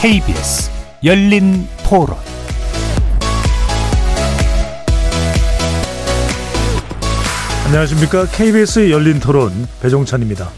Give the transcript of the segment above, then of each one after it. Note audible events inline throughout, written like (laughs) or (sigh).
KBS 열린 토론 안녕하십니까. KBS 열린 토론 배종찬입니다.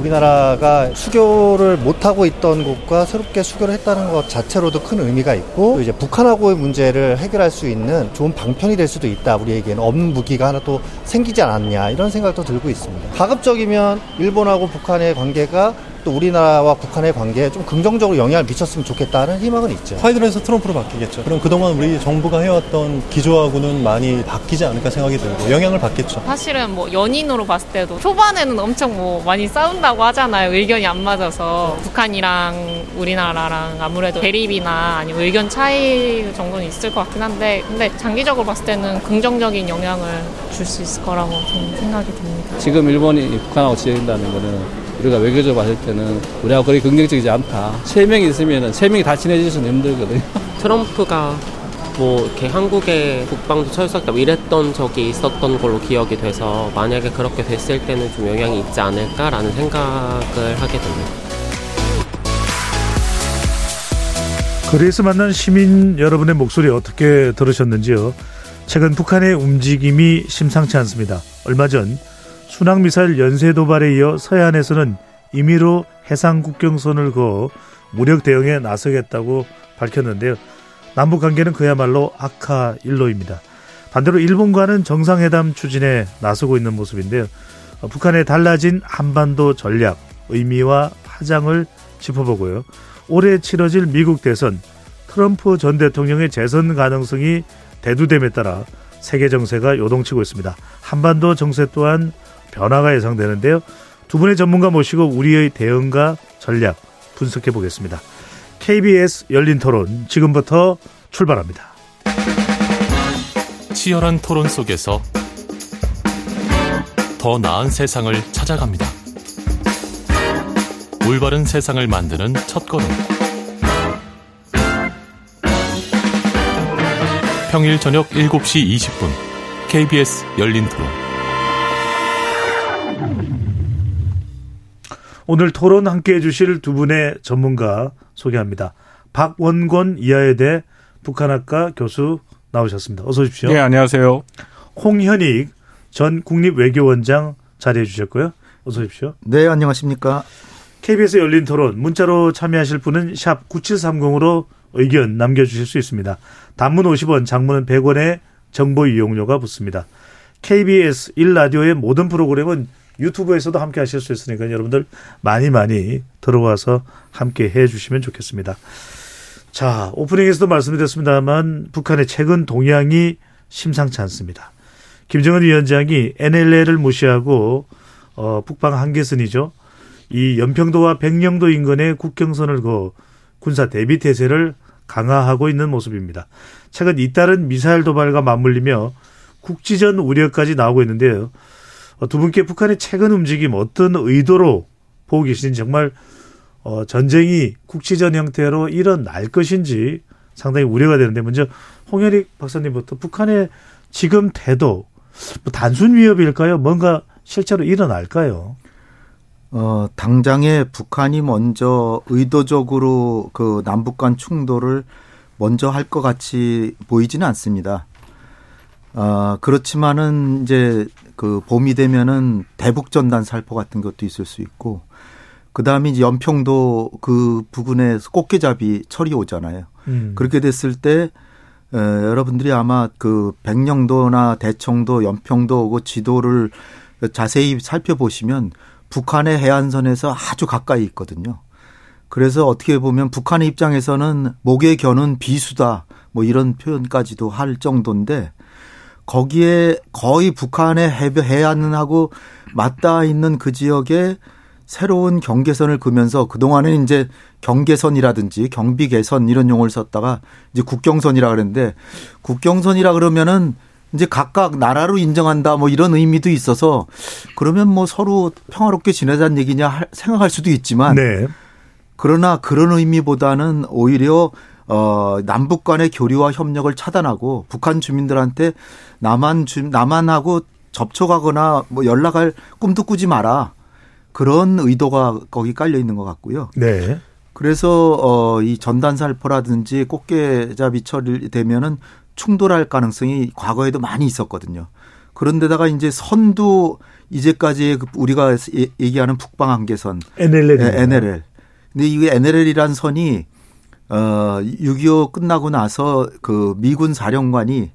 우리나라가 수교를 못하고 있던 곳과 새롭게 수교를 했다는 것 자체로도 큰 의미가 있고 이제 북한하고의 문제를 해결할 수 있는 좋은 방편이 될 수도 있다 우리에게는 없는 무기가 하나 또 생기지 않았냐 이런 생각도 들고 있습니다 가급적이면 일본하고 북한의 관계가 또 우리나라와 북한의 관계에 좀 긍정적으로 영향을 미쳤으면 좋겠다는 희망은 있죠. 화이트에서 트럼프로 바뀌겠죠. 그럼 그동안 우리 정부가 해왔던 기조하고는 많이 바뀌지 않을까 생각이 들고 영향을 받겠죠. 사실은 뭐 연인으로 봤을 때도 초반에는 엄청 뭐 많이 싸운다고 하잖아요. 의견이 안 맞아서 북한이랑 우리나라랑 아무래도 대립이나 아니면 의견 차이 정도는 있을 것 같긴 한데 근데 장기적으로 봤을 때는 긍정적인 영향을 줄 수 있을 거라고 저는 생각이 듭니다. 지금 일본이 북한하고 지낸다는 거는 우리가 외교적으로 봤을 때는 우리하고 그리 긍정적이지 않다. 세 명이 있으면 세 명이 다 친해질 수는 힘들거든요. (laughs) 트럼프가 뭐 이렇게 한국의 국방도 철수했다 이랬던 적이 있었던 걸로 기억이 돼서 만약에 그렇게 됐을 때는 좀 영향이 있지 않을까라는 생각을 하게 됩니다. 거리에서 만난 시민 여러분의 목소리 어떻게 들으셨는지요? 최근 북한의 움직임이 심상치 않습니다. 얼마 전 순항미사일 연쇄 도발에 이어 서해안에서는 임의로 해상 국경선을 그어 무력 대응에 나서겠다고 밝혔는데요. 남북 관계는 그야말로 악화 일로입니다. 반대로 일본과는 정상회담 추진에 나서고 있는 모습인데요. 북한의 달라진 한반도 전략, 의미와 파장을 짚어보고요. 올해 치러질 미국 대선, 트럼프 전 대통령의 재선 가능성이 대두됨에 따라 세계 정세가 요동치고 있습니다. 한반도 정세 또한 변화가 예상되는데요. 두 분의 전문가 모시고 우리의 대응과 전략 분석해 보겠습니다. KBS 열린 토론 지금부터 출발합니다. 치열한 토론 속에서 더 나은 세상을 찾아갑니다. 올바른 세상을 만드는 첫 걸음. 평일 저녁 7시 20분 KBS 열린 토론. 오늘 토론 함께 해주실 두 분의 전문가 소개합니다. 박원권 이하여대 북한학과 교수 나오셨습니다. 어서 오십시오. 네, 안녕하세요. 홍현익 전 국립외교원장 자리해 주셨고요. 어서 오십시오. 네, 안녕하십니까. KBS 열린 토론 문자로 참여하실 분은 샵 9730으로 의견 남겨주실 수 있습니다. 단문 50원, 장문은 100원의 정보 이용료가 붙습니다. KBS 1라디오의 모든 프로그램은 유튜브에서도 함께 하실 수 있으니까 여러분들 많이 많이 들어와서 함께 해 주시면 좋겠습니다. 자, 오프닝에서도 말씀드렸습니다만 북한의 최근 동향이 심상치 않습니다. 김정은 위원장이 NLL을 무시하고 어, 북방 한계선이죠. 이 연평도와 백령도 인근의 국경선을 그 군사 대비 태세를 강화하고 있는 모습입니다. 최근 잇따른 미사일 도발과 맞물리며 국지전 우려까지 나오고 있는데요. 어, 두 분께 북한의 최근 움직임 어떤 의도로 보고 계시는지 정말 어, 전쟁이 국지전 형태로 일어날 것인지 상당히 우려가 되는데 먼저 홍현익 박사님부터 북한의 지금 태도 뭐 단순 위협일까요? 뭔가 실제로 일어날까요? 어, 당장에 북한이 먼저 의도적으로 그 남북 간 충돌을 먼저 할 것 같이 보이지는 않습니다. 어, 그렇지만은 이제 그 봄이 되면은 대북 전단 살포 같은 것도 있을 수 있고 그다음에 이제 연평도 그 부근에 꽃게잡이 철이 오잖아요. 음. 그렇게 됐을 때 에, 여러분들이 아마 그 백령도나 대청도, 연평도 그 지도를 자세히 살펴보시면 북한의 해안선에서 아주 가까이 있거든요. 그래서 어떻게 보면 북한의 입장에서는 목에 겨는 비수다 뭐 이런 표현까지도 할 정도인데 거기에 거의 북한의 해안하고 맞닿아 있는 그 지역에 새로운 경계선을 그면서 그동안은 이제 경계선이라든지 경비 개선 이런 용어를 썼다가 이제 국경선이라 그랬는데 국경선이라 그러면은 이제 각각 나라로 인정한다 뭐 이런 의미도 있어서 그러면 뭐 서로 평화롭게 지내자는 얘기냐 생각할 수도 있지만 네. 그러나 그런 의미보다는 오히려 어, 남북 간의 교류와 협력을 차단하고 북한 주민들한테 남한 주, 남한하고 접촉하거나 뭐 연락할 꿈도 꾸지 마라. 그런 의도가 거기 깔려 있는 것 같고요. 네. 그래서 어, 이 전단살포라든지 꽃게잡이철이 되면은 충돌할 가능성이 과거에도 많이 있었거든요. 그런데다가 이제 선도 이제까지 그 우리가 얘기하는 북방 한계선 NLL 네, NLL. 근데 이게 NLL이란 선이 어 6.25 끝나고 나서 그 미군 사령관이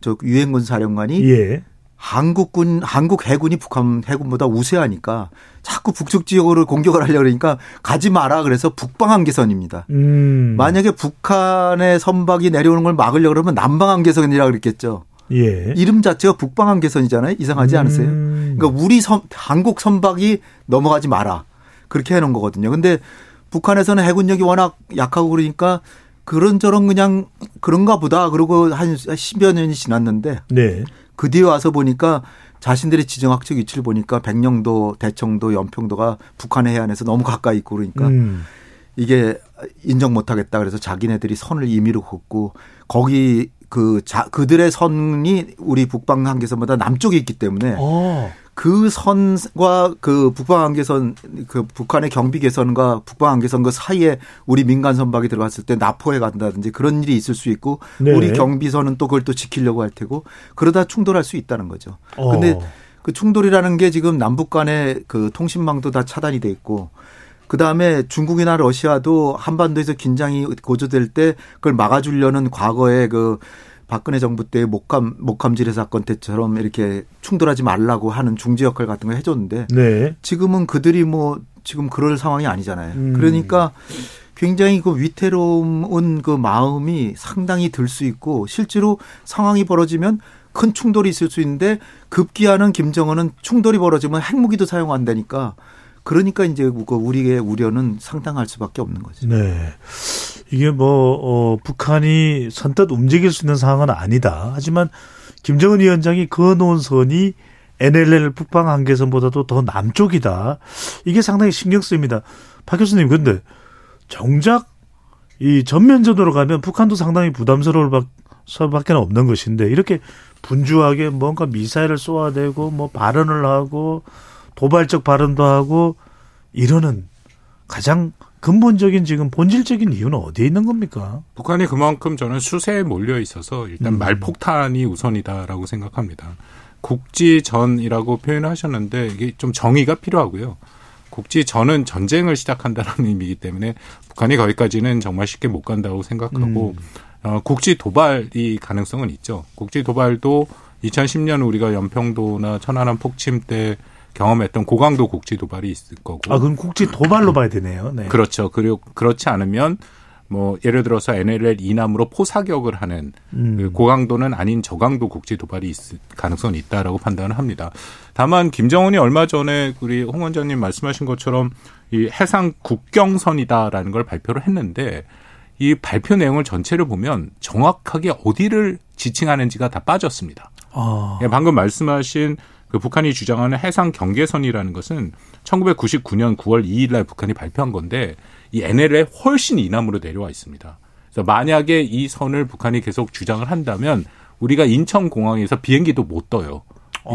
저 유엔군 사령관이 예. 한국군 한국 해군이 북한 해군보다 우세하니까 자꾸 북쪽 지역으로 공격을 하려 그러니까 가지 마라 그래서 북방 한계선입니다. 음. 만약에 북한의 선박이 내려오는 걸 막으려 그러면 남방 한계선이라 그랬겠죠. 예. 이름 자체가 북방 한계선이잖아요. 이상하지 않으세요? 음. 그러니까 우리 선, 한국 선박이 넘어가지 마라. 그렇게 해 놓은 거거든요. 근데 북한에서는 해군력이 워낙 약하고 그러니까 그런저런 그냥 그런가 보다. 그러고 한 10여 년이 지났는데 네. 그 뒤에 와서 보니까 자신들의 지정학적 위치를 보니까 백령도, 대청도, 연평도가 북한의 해안에서 너무 가까이 있고 그러니까 음. 이게 인정 못 하겠다. 그래서 자기네들이 선을 임의로 긋고 거기 그 자, 그들의 선이 우리 북방 한계선보다 남쪽에 있기 때문에 어. 그 선과 그 북방 한계선 그 북한의 경비 개선과 북방 한계선 그 사이에 우리 민간 선박이 들어갔을 때 납포해 간다든지 그런 일이 있을 수 있고 네. 우리 경비선은 또 그걸 또 지키려고 할 테고 그러다 충돌할 수 있다는 거죠. 어. 근데 그 충돌이라는 게 지금 남북 간의 그 통신망도 다 차단이 돼 있고 그 다음에 중국이나 러시아도 한반도에서 긴장이 고조될 때 그걸 막아주려는 과거에 그 박근혜 정부 때 목감 목감지뢰 사건 때처럼 이렇게 충돌하지 말라고 하는 중재 역할 같은 걸 해줬는데 네. 지금은 그들이 뭐 지금 그럴 상황이 아니잖아요. 음. 그러니까 굉장히 그 위태로운 그 마음이 상당히 들 수 있고 실제로 상황이 벌어지면 큰 충돌이 있을 수 있는데 급기야는 김정은은 충돌이 벌어지면 핵무기도 사용한다니까 그러니까 이제 그 우리의 우려는 상당할 수밖에 없는 거죠. 네. 이게 뭐, 어, 북한이 선뜻 움직일 수 있는 상황은 아니다. 하지만 김정은 위원장이 그어놓은 선이 NLL 북방 한계선보다도 더 남쪽이다. 이게 상당히 신경 쓰입니다. 박 교수님, 근데 정작 이 전면전으로 가면 북한도 상당히 부담스러울 박- 수밖에 없는 것인데 이렇게 분주하게 뭔가 미사일을 쏘아대고 뭐 발언을 하고 도발적 발언도 하고 이러는 가장 근본적인 지금 본질적인 이유는 어디에 있는 겁니까? 북한이 그만큼 저는 수세에 몰려 있어서 일단 음. 말폭탄이 우선이다라고 생각합니다. 국지전이라고 표현하셨는데 이게 좀 정의가 필요하고요. 국지전은 전쟁을 시작한다는 의미이기 때문에 북한이 거기까지는 정말 쉽게 못 간다고 생각하고 음. 어, 국지 도발이 가능성은 있죠. 국지 도발도 2010년 우리가 연평도나 천안함 폭침 때 경험했던 고강도 국지 도발이 있을 거고. 아, 그럼 국지 도발로 봐야 되네요. 네. 그렇죠. 그리고 그렇지 않으면 뭐 예를 들어서 NLL 이남으로 포사격을 하는 음. 그 고강도는 아닌 저강도 국지 도발이 있을 가능성은 있다라고 판단을 합니다. 다만 김정은이 얼마 전에 우리 홍 원장님 말씀하신 것처럼 이 해상 국경선이다라는 걸 발표를 했는데 이 발표 내용을 전체를 보면 정확하게 어디를 지칭하는지가 다 빠졌습니다. 아. 예, 방금 말씀하신 그 북한이 주장하는 해상 경계선이라는 것은 1999년 9월 2일 날 북한이 발표한 건데 이 NLL에 훨씬 이남으로 내려와 있습니다. 그래서 만약에 이 선을 북한이 계속 주장을 한다면 우리가 인천 공항에서 비행기도 못 떠요.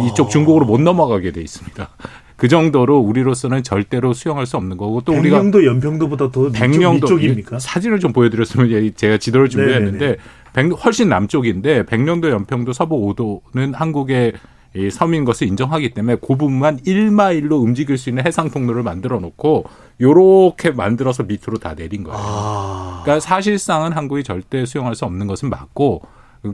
이쪽 중국으로 못 넘어가게 돼 있습니다. 그 정도로 우리로서는 절대로 수용할 수 없는 거고 또 우리가 백령도 연평도보다 더 백령도 위쪽, 위쪽입니까? 사진을 좀 보여드렸으면 제가 지도를 준비했는데 백, 훨씬 남쪽인데 백령도 연평도 서부 5도는 한국의 이 섬인 것을 인정하기 때문에 그 부분만 1마일로 움직일 수 있는 해상 통로를 만들어 놓고 요렇게 만들어서 밑으로 다 내린 거예요. 아. 그러니까 사실상은 한국이 절대 수용할 수 없는 것은 맞고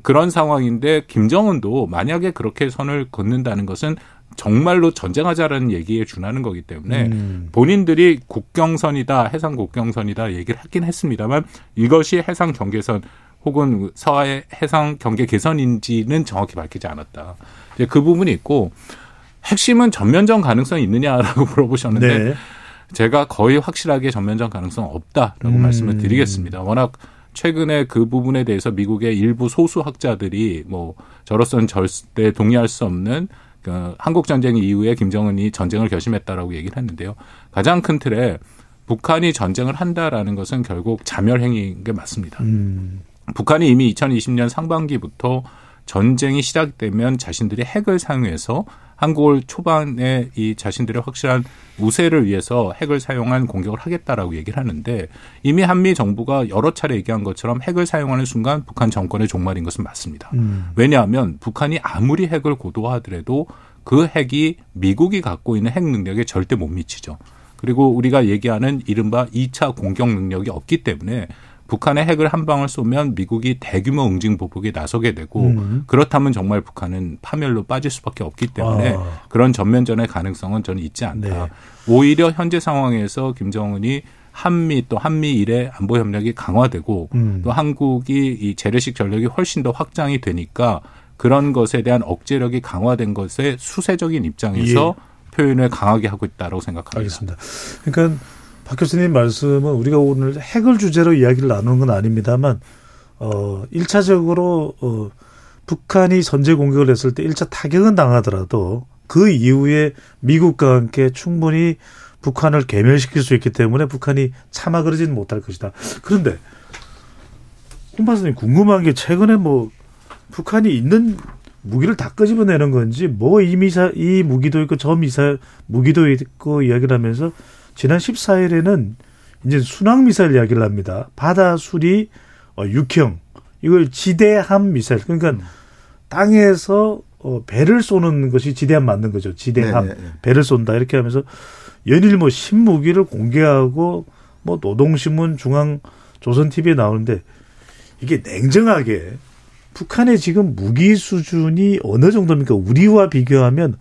그런 상황인데 김정은도 만약에 그렇게 선을 긋는다는 것은 정말로 전쟁하자라는 얘기에 준하는 거기 때문에 음. 본인들이 국경선이다, 해상 국경선이다 얘기를 하긴 했습니다만 이것이 해상 경계선 혹은 서해 해상 경계 개선인지는 정확히 밝히지 않았다. 이제 그 부분이 있고 핵심은 전면전 가능성이 있느냐라고 (laughs) 물어보셨는데 네. 제가 거의 확실하게 전면전 가능성 없다라고 음. 말씀을 드리겠습니다. 워낙 최근에 그 부분에 대해서 미국의 일부 소수 학자들이 뭐 저로서는 절대 동의할 수 없는 그 한국 전쟁 이후에 김정은이 전쟁을 결심했다라고 얘기를 했는데요. 가장 큰 틀에 북한이 전쟁을 한다라는 것은 결국 자멸 행위인 게 맞습니다. 음. 북한이 이미 2020년 상반기부터 전쟁이 시작되면 자신들이 핵을 사용해서 한국을 초반에 이 자신들의 확실한 우세를 위해서 핵을 사용한 공격을 하겠다라고 얘기를 하는데 이미 한미 정부가 여러 차례 얘기한 것처럼 핵을 사용하는 순간 북한 정권의 종말인 것은 맞습니다. 음. 왜냐하면 북한이 아무리 핵을 고도화하더라도 그 핵이 미국이 갖고 있는 핵 능력에 절대 못 미치죠. 그리고 우리가 얘기하는 이른바 2차 공격 능력이 없기 때문에 북한의 핵을 한 방을 쏘면 미국이 대규모 응징 보복에 나서게 되고 음. 그렇다면 정말 북한은 파멸로 빠질 수밖에 없기 때문에 아. 그런 전면전의 가능성은 저는 있지 않다. 네. 오히려 현재 상황에서 김정은이 한미 또 한미 일의 안보 협력이 강화되고 음. 또 한국이 이 재래식 전력이 훨씬 더 확장이 되니까 그런 것에 대한 억제력이 강화된 것의 수세적인 입장에서 표현을 강하게 하고 있다고 생각합니다. 알겠습니다. 그러니까 박 교수님 말씀은 우리가 오늘 핵을 주제로 이야기를 나누는 건 아닙니다만 어 1차적으로 어 북한이 선제 공격을 했을 때 1차 타격은 당하더라도 그 이후에 미국과 함께 충분히 북한을 괴멸시킬 수 있기 때문에 북한이 참아 그러지는 못할 것이다. 그런데 홍 박사님 궁금한 게 최근에 뭐 북한이 있는 무기를 다 끄집어내는 건지 뭐 이 미사 이 무기도 있고 저 미사 무기도 있고 이야기를 하면서 지난 14일에는 이제 순항 미사일 이야기를 합니다. 바다 수리 어, 육형 이걸 지대함 미사일 그러니까 땅에서 어, 배를 쏘는 것이 지대함 맞는 거죠. 지대함 네, 네, 네. 배를 쏜다 이렇게 하면서 연일 뭐 신무기를 공개하고 뭐 노동신문 중앙 조선 TV에 나오는데 이게 냉정하게 북한의 지금 무기 수준이 어느 정도입니까? 우리와 비교하면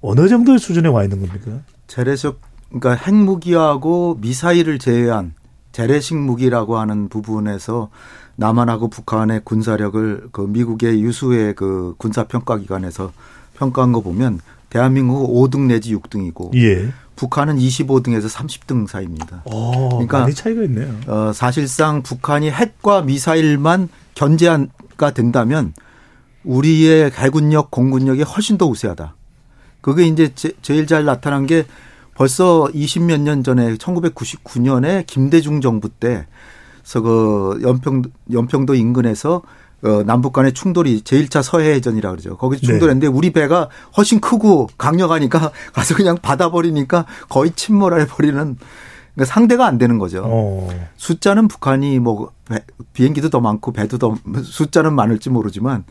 어느 정도의 수준에 와 있는 겁니까? 재래식 그러니까 핵무기하고 미사일을 제외한 재래식 무기라고 하는 부분에서 남한하고 북한의 군사력을 그 미국의 유수의 그 군사 평가 기관에서 평가한 거 보면 대한민국은 5등 내지 6등이고 예. 북한은 25등에서 30등 사이입니다. 어, 그러니까 많이 차이가 있네요. 어, 사실상 북한이 핵과 미사일만 견제가 된다면 우리의 해군력, 공군력이 훨씬 더 우세하다. 그게 이제 제, 제일 잘 나타난 게 벌써 20몇 년 전에 1999년에 김대중 정부 때서 그 연평 연평도 인근에서 어, 남북 간의 충돌이 제1차 서해해전이라 그러죠. 거기서 네. 충돌했는데 우리 배가 훨씬 크고 강력하니까 (laughs) 가서 그냥 받아버리니까 거의 침몰해 버리는 그러니까 상대가 안 되는 거죠. 어. 숫자는 북한이 뭐 배- 비행기도 더 많고 배도 더 숫자는 많을지 모르지만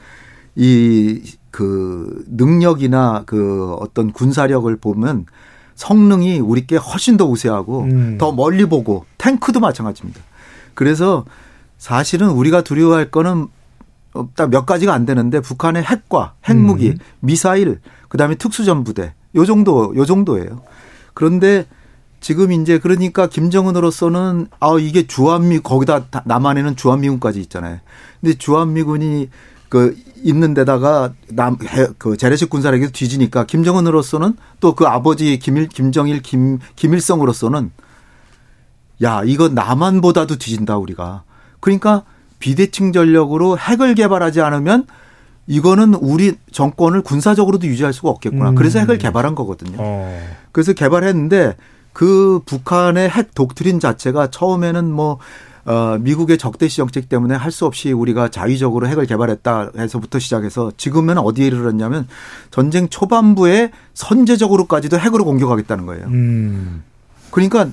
이 그 능력이나 그 어떤 군사력을 보면 성능이 우리께 훨씬 더 우세하고 음. 더 멀리 보고 탱크도 마찬가지입니다. 그래서 사실은 우리가 두려워할 거는 딱 몇 가지가 안 되는데 북한의 핵과 핵무기, 음. 미사일, 그다음에 특수전부대 요 정도 요 정도예요. 그런데 지금 이제 그러니까 김정은으로서는 아 이게 주한미 거기다 다- 남한에는 주한미군까지 있잖아요. 근데 주한미군이 그 있는 데다가 남 그 재래식 군사력이 뒤지니까 김정은으로서는 또 그 아버지 김일 김정일 김 김일성으로서는 야 이거 남한보다도 뒤진다 우리가. 그러니까 비대칭 전력으로 핵을 개발하지 않으면 이거는 우리 정권을 군사적으로도 유지할 수가 없겠구나. 음. 그래서 핵을 개발한 거거든요. 어. 그래서 개발했는데 그 북한의 핵 독트린 자체가 처음에는 뭐 어, 미국의 적대시 정책 때문에 할 수 없이 우리가 자위적으로 핵을 개발했다 해서부터 시작해서 지금은 어디에 이르렀냐면 전쟁 초반부에 선제적으로까지도 핵으로 공격하겠다는 거예요. 음. 그러니까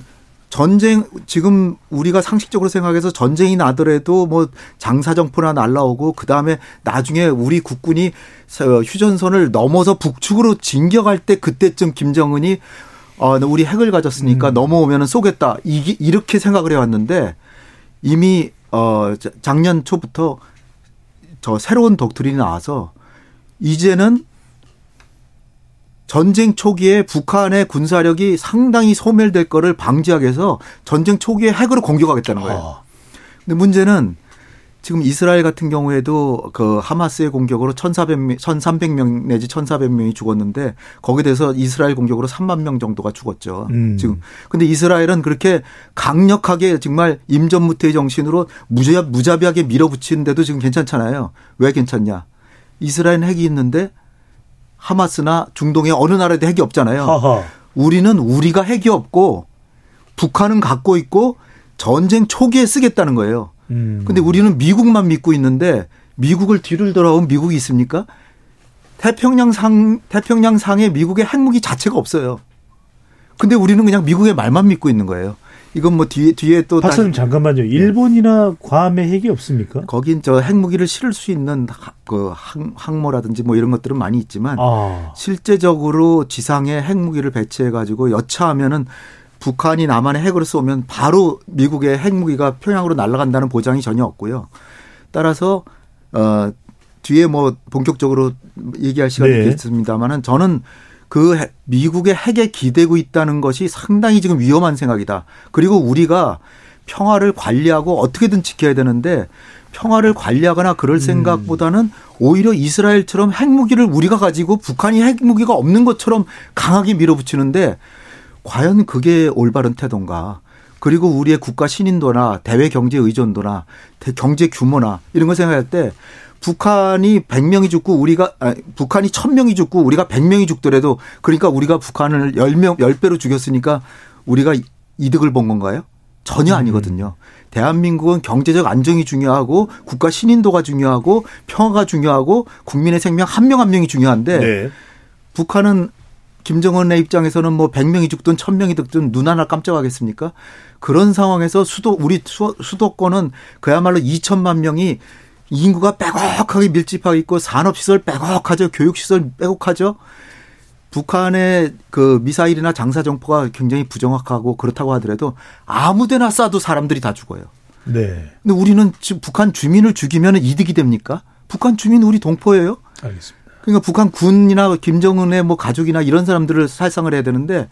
전쟁 지금 우리가 상식적으로 생각해서 전쟁이 나더라도 뭐 장사정포나 날라오고 그 다음에 나중에 우리 국군이 서- 휴전선을 넘어서 북측으로 진격할 때 그때쯤 김정은이 어 우리 핵을 가졌으니까 넘어오면은 쏘겠다 이게 이렇게 생각을 해 왔는데 이미 어 자- 작년 초부터 저 새로운 독트린이 나와서 이제는 전쟁 초기에 북한의 군사력이 상당히 소멸될 거를 방지하기 위해서 전쟁 초기에 핵으로 공격하겠다는 거예요. 아. 근데 문제는 지금 이스라엘 같은 경우에도 그 하마스의 공격으로 1,400명, 1,300명 내지 1,400명이 죽었는데 거기에 대해서 이스라엘 공격으로 3만 명 정도가 죽었죠. 음. 지금. 근데 이스라엘은 그렇게 강력하게 정말 임전무태의 정신으로 무자, 무자비하게 밀어붙이는데도 지금 괜찮잖아요. 왜 괜찮냐? 이스라엘 핵이 있는데 하마스나 중동의 어느 나라에도 핵이 없잖아요. 하하. 우리는 우리가 핵이 없고 북한은 갖고 있고 전쟁 초기에 쓰겠다는 거예요. 음. 근데 우리는 미국만 믿고 있는데 미국을 뒤를 돌아온 미국이 있습니까? 태평양 상 태평양 상에 미국의 핵무기 자체가 없어요. 근데 우리는 그냥 미국의 말만 믿고 있는 거예요. 이건 뭐 뒤에 뒤에 또 박사님 잠깐만요. 일본이나 괌에 핵이 없습니까? 거긴 저 핵무기를 실을 수 있는 하- 그 항, 항모라든지 뭐 이런 것들은 많이 있지만 아. 실제적으로 지상에 핵무기를 배치해 가지고 여차하면은 북한이 남한에 핵으로 쏘면 바로 미국의 핵무기가 평양으로 날아간다는 보장이 전혀 없고요. 따라서 어 뒤에 뭐 본격적으로 얘기할 시간이 네. 있겠습니다만은 저는 그 핵- 미국의 핵에 기대고 있다는 것이 상당히 지금 위험한 생각이다. 그리고 우리가 평화를 관리하고 어떻게든 지켜야 되는데 평화를 관리하거나 그럴 생각보다는 오히려 이스라엘처럼 핵무기를 우리가 가지고 북한이 핵무기가 없는 것처럼 강하게 밀어붙이는데 과연 그게 올바른 태도인가? 그리고 우리의 국가 신인도나 대외 경제 의존도나 대- 경제 규모나 이런 걸 생각할 때 북한이 100명이 죽고 우리가 아, 북한이 1000명이 죽고 우리가 100명이 죽더라도 그러니까 우리가 북한을 10명 10배로 죽였으니까 우리가 이- 이득을 본 건가요? 전혀 아니거든요. 대한민국은 경제적 안정이 중요하고 국가 신인도가 중요하고 평화가 중요하고 국민의 생명 한 명한 명이 중요한데 네. 북한은 김정은의 입장에서는 뭐 100명이 죽든 1000명이 죽든 눈 하나 깜짝하겠습니까? 그런 상황에서 수도 우리 수- 수도권은 그야말로 2천만 명이 인구가 빼곡하게 밀집하고 있고 산업시설 빼곡하죠. 교육시설 빼곡하죠. 북한의 그 미사일이나 장사정포가 굉장히 부정확하고 그렇다고 하더라도 아무데나 쏴도 사람들이 다 죽어요. 네. 근데 우리는 지금 북한 주민을 죽이면 이득이 됩니까? 북한 주민 우리 동포예요? 알겠습니다. 그러니까 북한 군이나 김정은의 뭐 가족이나 이런 사람들을 살상을 해야 되는데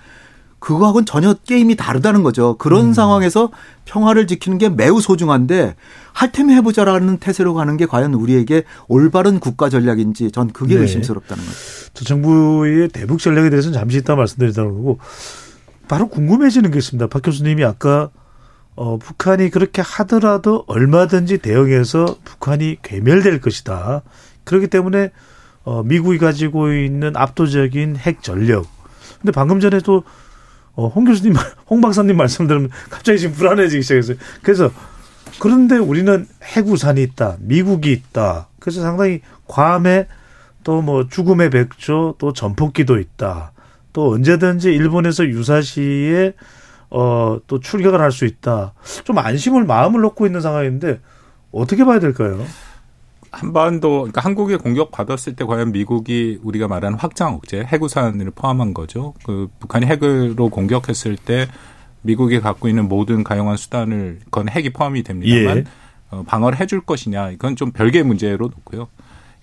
그거하고는 전혀 게임이 다르다는 거죠. 그런 상황에서 평화를 지키는 게 매우 소중한데 할 테면 해보자라는 태세로 가는 게 과연 우리에게 올바른 국가 전략인지 전 그게 네. 의심스럽다는 거죠. 저 정부의 대북 전략에 대해서는 잠시 이따 말씀드리도록 하고 바로 궁금해지는 게 있습니다. 박 교수님이 아까 어, 북한이 그렇게 하더라도 얼마든지 대응해서 북한이 괴멸될 것이다. 그렇기 때문에 어, 미국이 가지고 있는 압도적인 핵 전력. 근데 방금 전에도 어, 홍 교수님, 말- (laughs) 홍 박사님 말씀 들으면 갑자기 지금 불안해지기 시작했어요. 그래서 그런데 우리는 핵우산이 있다. 미국이 있다. 그래서 상당히 괌에 또 뭐 죽음의 백조 또 전폭기도 있다. 또 언제든지 일본에서 유사시에 어 또 출격을 할 수 있다. 좀 안심을 마음을 놓고 있는 상황인데 어떻게 봐야 될까요? 한반도 그러니까 한국에 공격 받았을 때 과연 미국이 우리가 말하는 확장 억제 핵우산을 포함한 거죠. 그 북한이 핵으로 공격했을 때 미국이 갖고 있는 모든 가용한 수단을 건 핵이 포함이 됩니다만 예. 어, 방어를 해줄 것이냐 이건 좀 별개의 문제로 놓고요.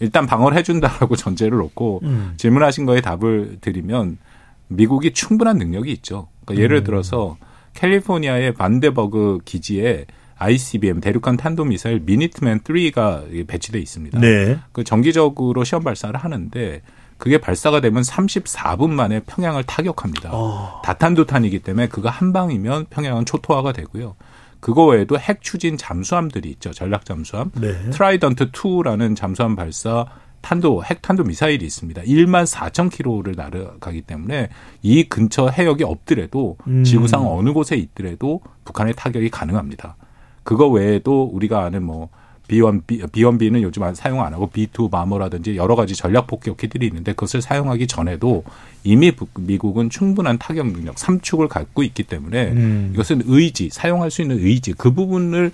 일단 방어를 해준다라고 (laughs) 전제를 놓고 음. 질문하신 거에 답을 드리면 미국이 충분한 능력이 있죠. 그러니까 예를 음. 들어서 캘리포니아의 반데버그 기지에 ICBM 대륙간 탄도미사일 미니트맨 3가 배치돼 있습니다. 네. 그 정기적으로 시험 발사를 하는데 그게 발사가 되면 34분 만에 평양을 타격합니다. 어. 다탄두탄이기 때문에 그거 한 방이면 평양은 초토화가 되고요. 그거 외에도 핵 추진 잠수함들이 있죠. 전략 잠수함. 네. 트라이던트 2라는 잠수함 발사 탄도 핵 탄도 미사일이 있습니다. 1만 4천 킬로를 날아가기 때문에 이 근처 해역이 없더라도 음. 지구상 어느 곳에 있더라도 북한의 타격이 가능합니다. 그거 외에도 우리가 아는 뭐 B1B, B1B는 요즘 안- 사용 안 하고 B2 마모라든지 여러 가지 전략 폭격기들이 있는데 그것을 사용하기 전에도 이미 북- 미국은 충분한 타격 능력, 삼축을 갖고 있기 때문에 음. 이것은 의지, 사용할 수 있는 의지 그 부분을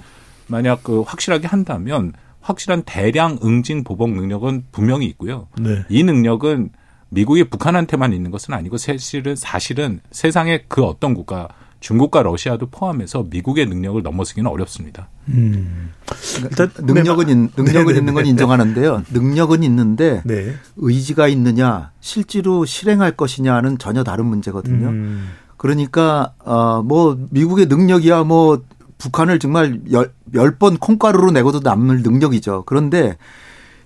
만약 그 확실하게 한다면 확실한 대량 응징 보복 능력은 분명히 있고요. 네. 이 능력은 미국이 북한한테만 있는 것은 아니고 사실은 사실은 세상의 그 어떤 국가 중국과 러시아도 포함해서 미국의 능력을 넘어서기는 어렵습니다. 음. 일단 능력은 네, 있, 능력은 네, 있는 건 네, 인정하는데요. 능력은 있는데 네. 의지가 있느냐, 실제로 실행할 것이냐는 전혀 다른 문제거든요. 음. 그러니까 어뭐 미국의 능력이야 뭐 북한을 정말 열번 콩가루로 내고도 남을 능력이죠. 그런데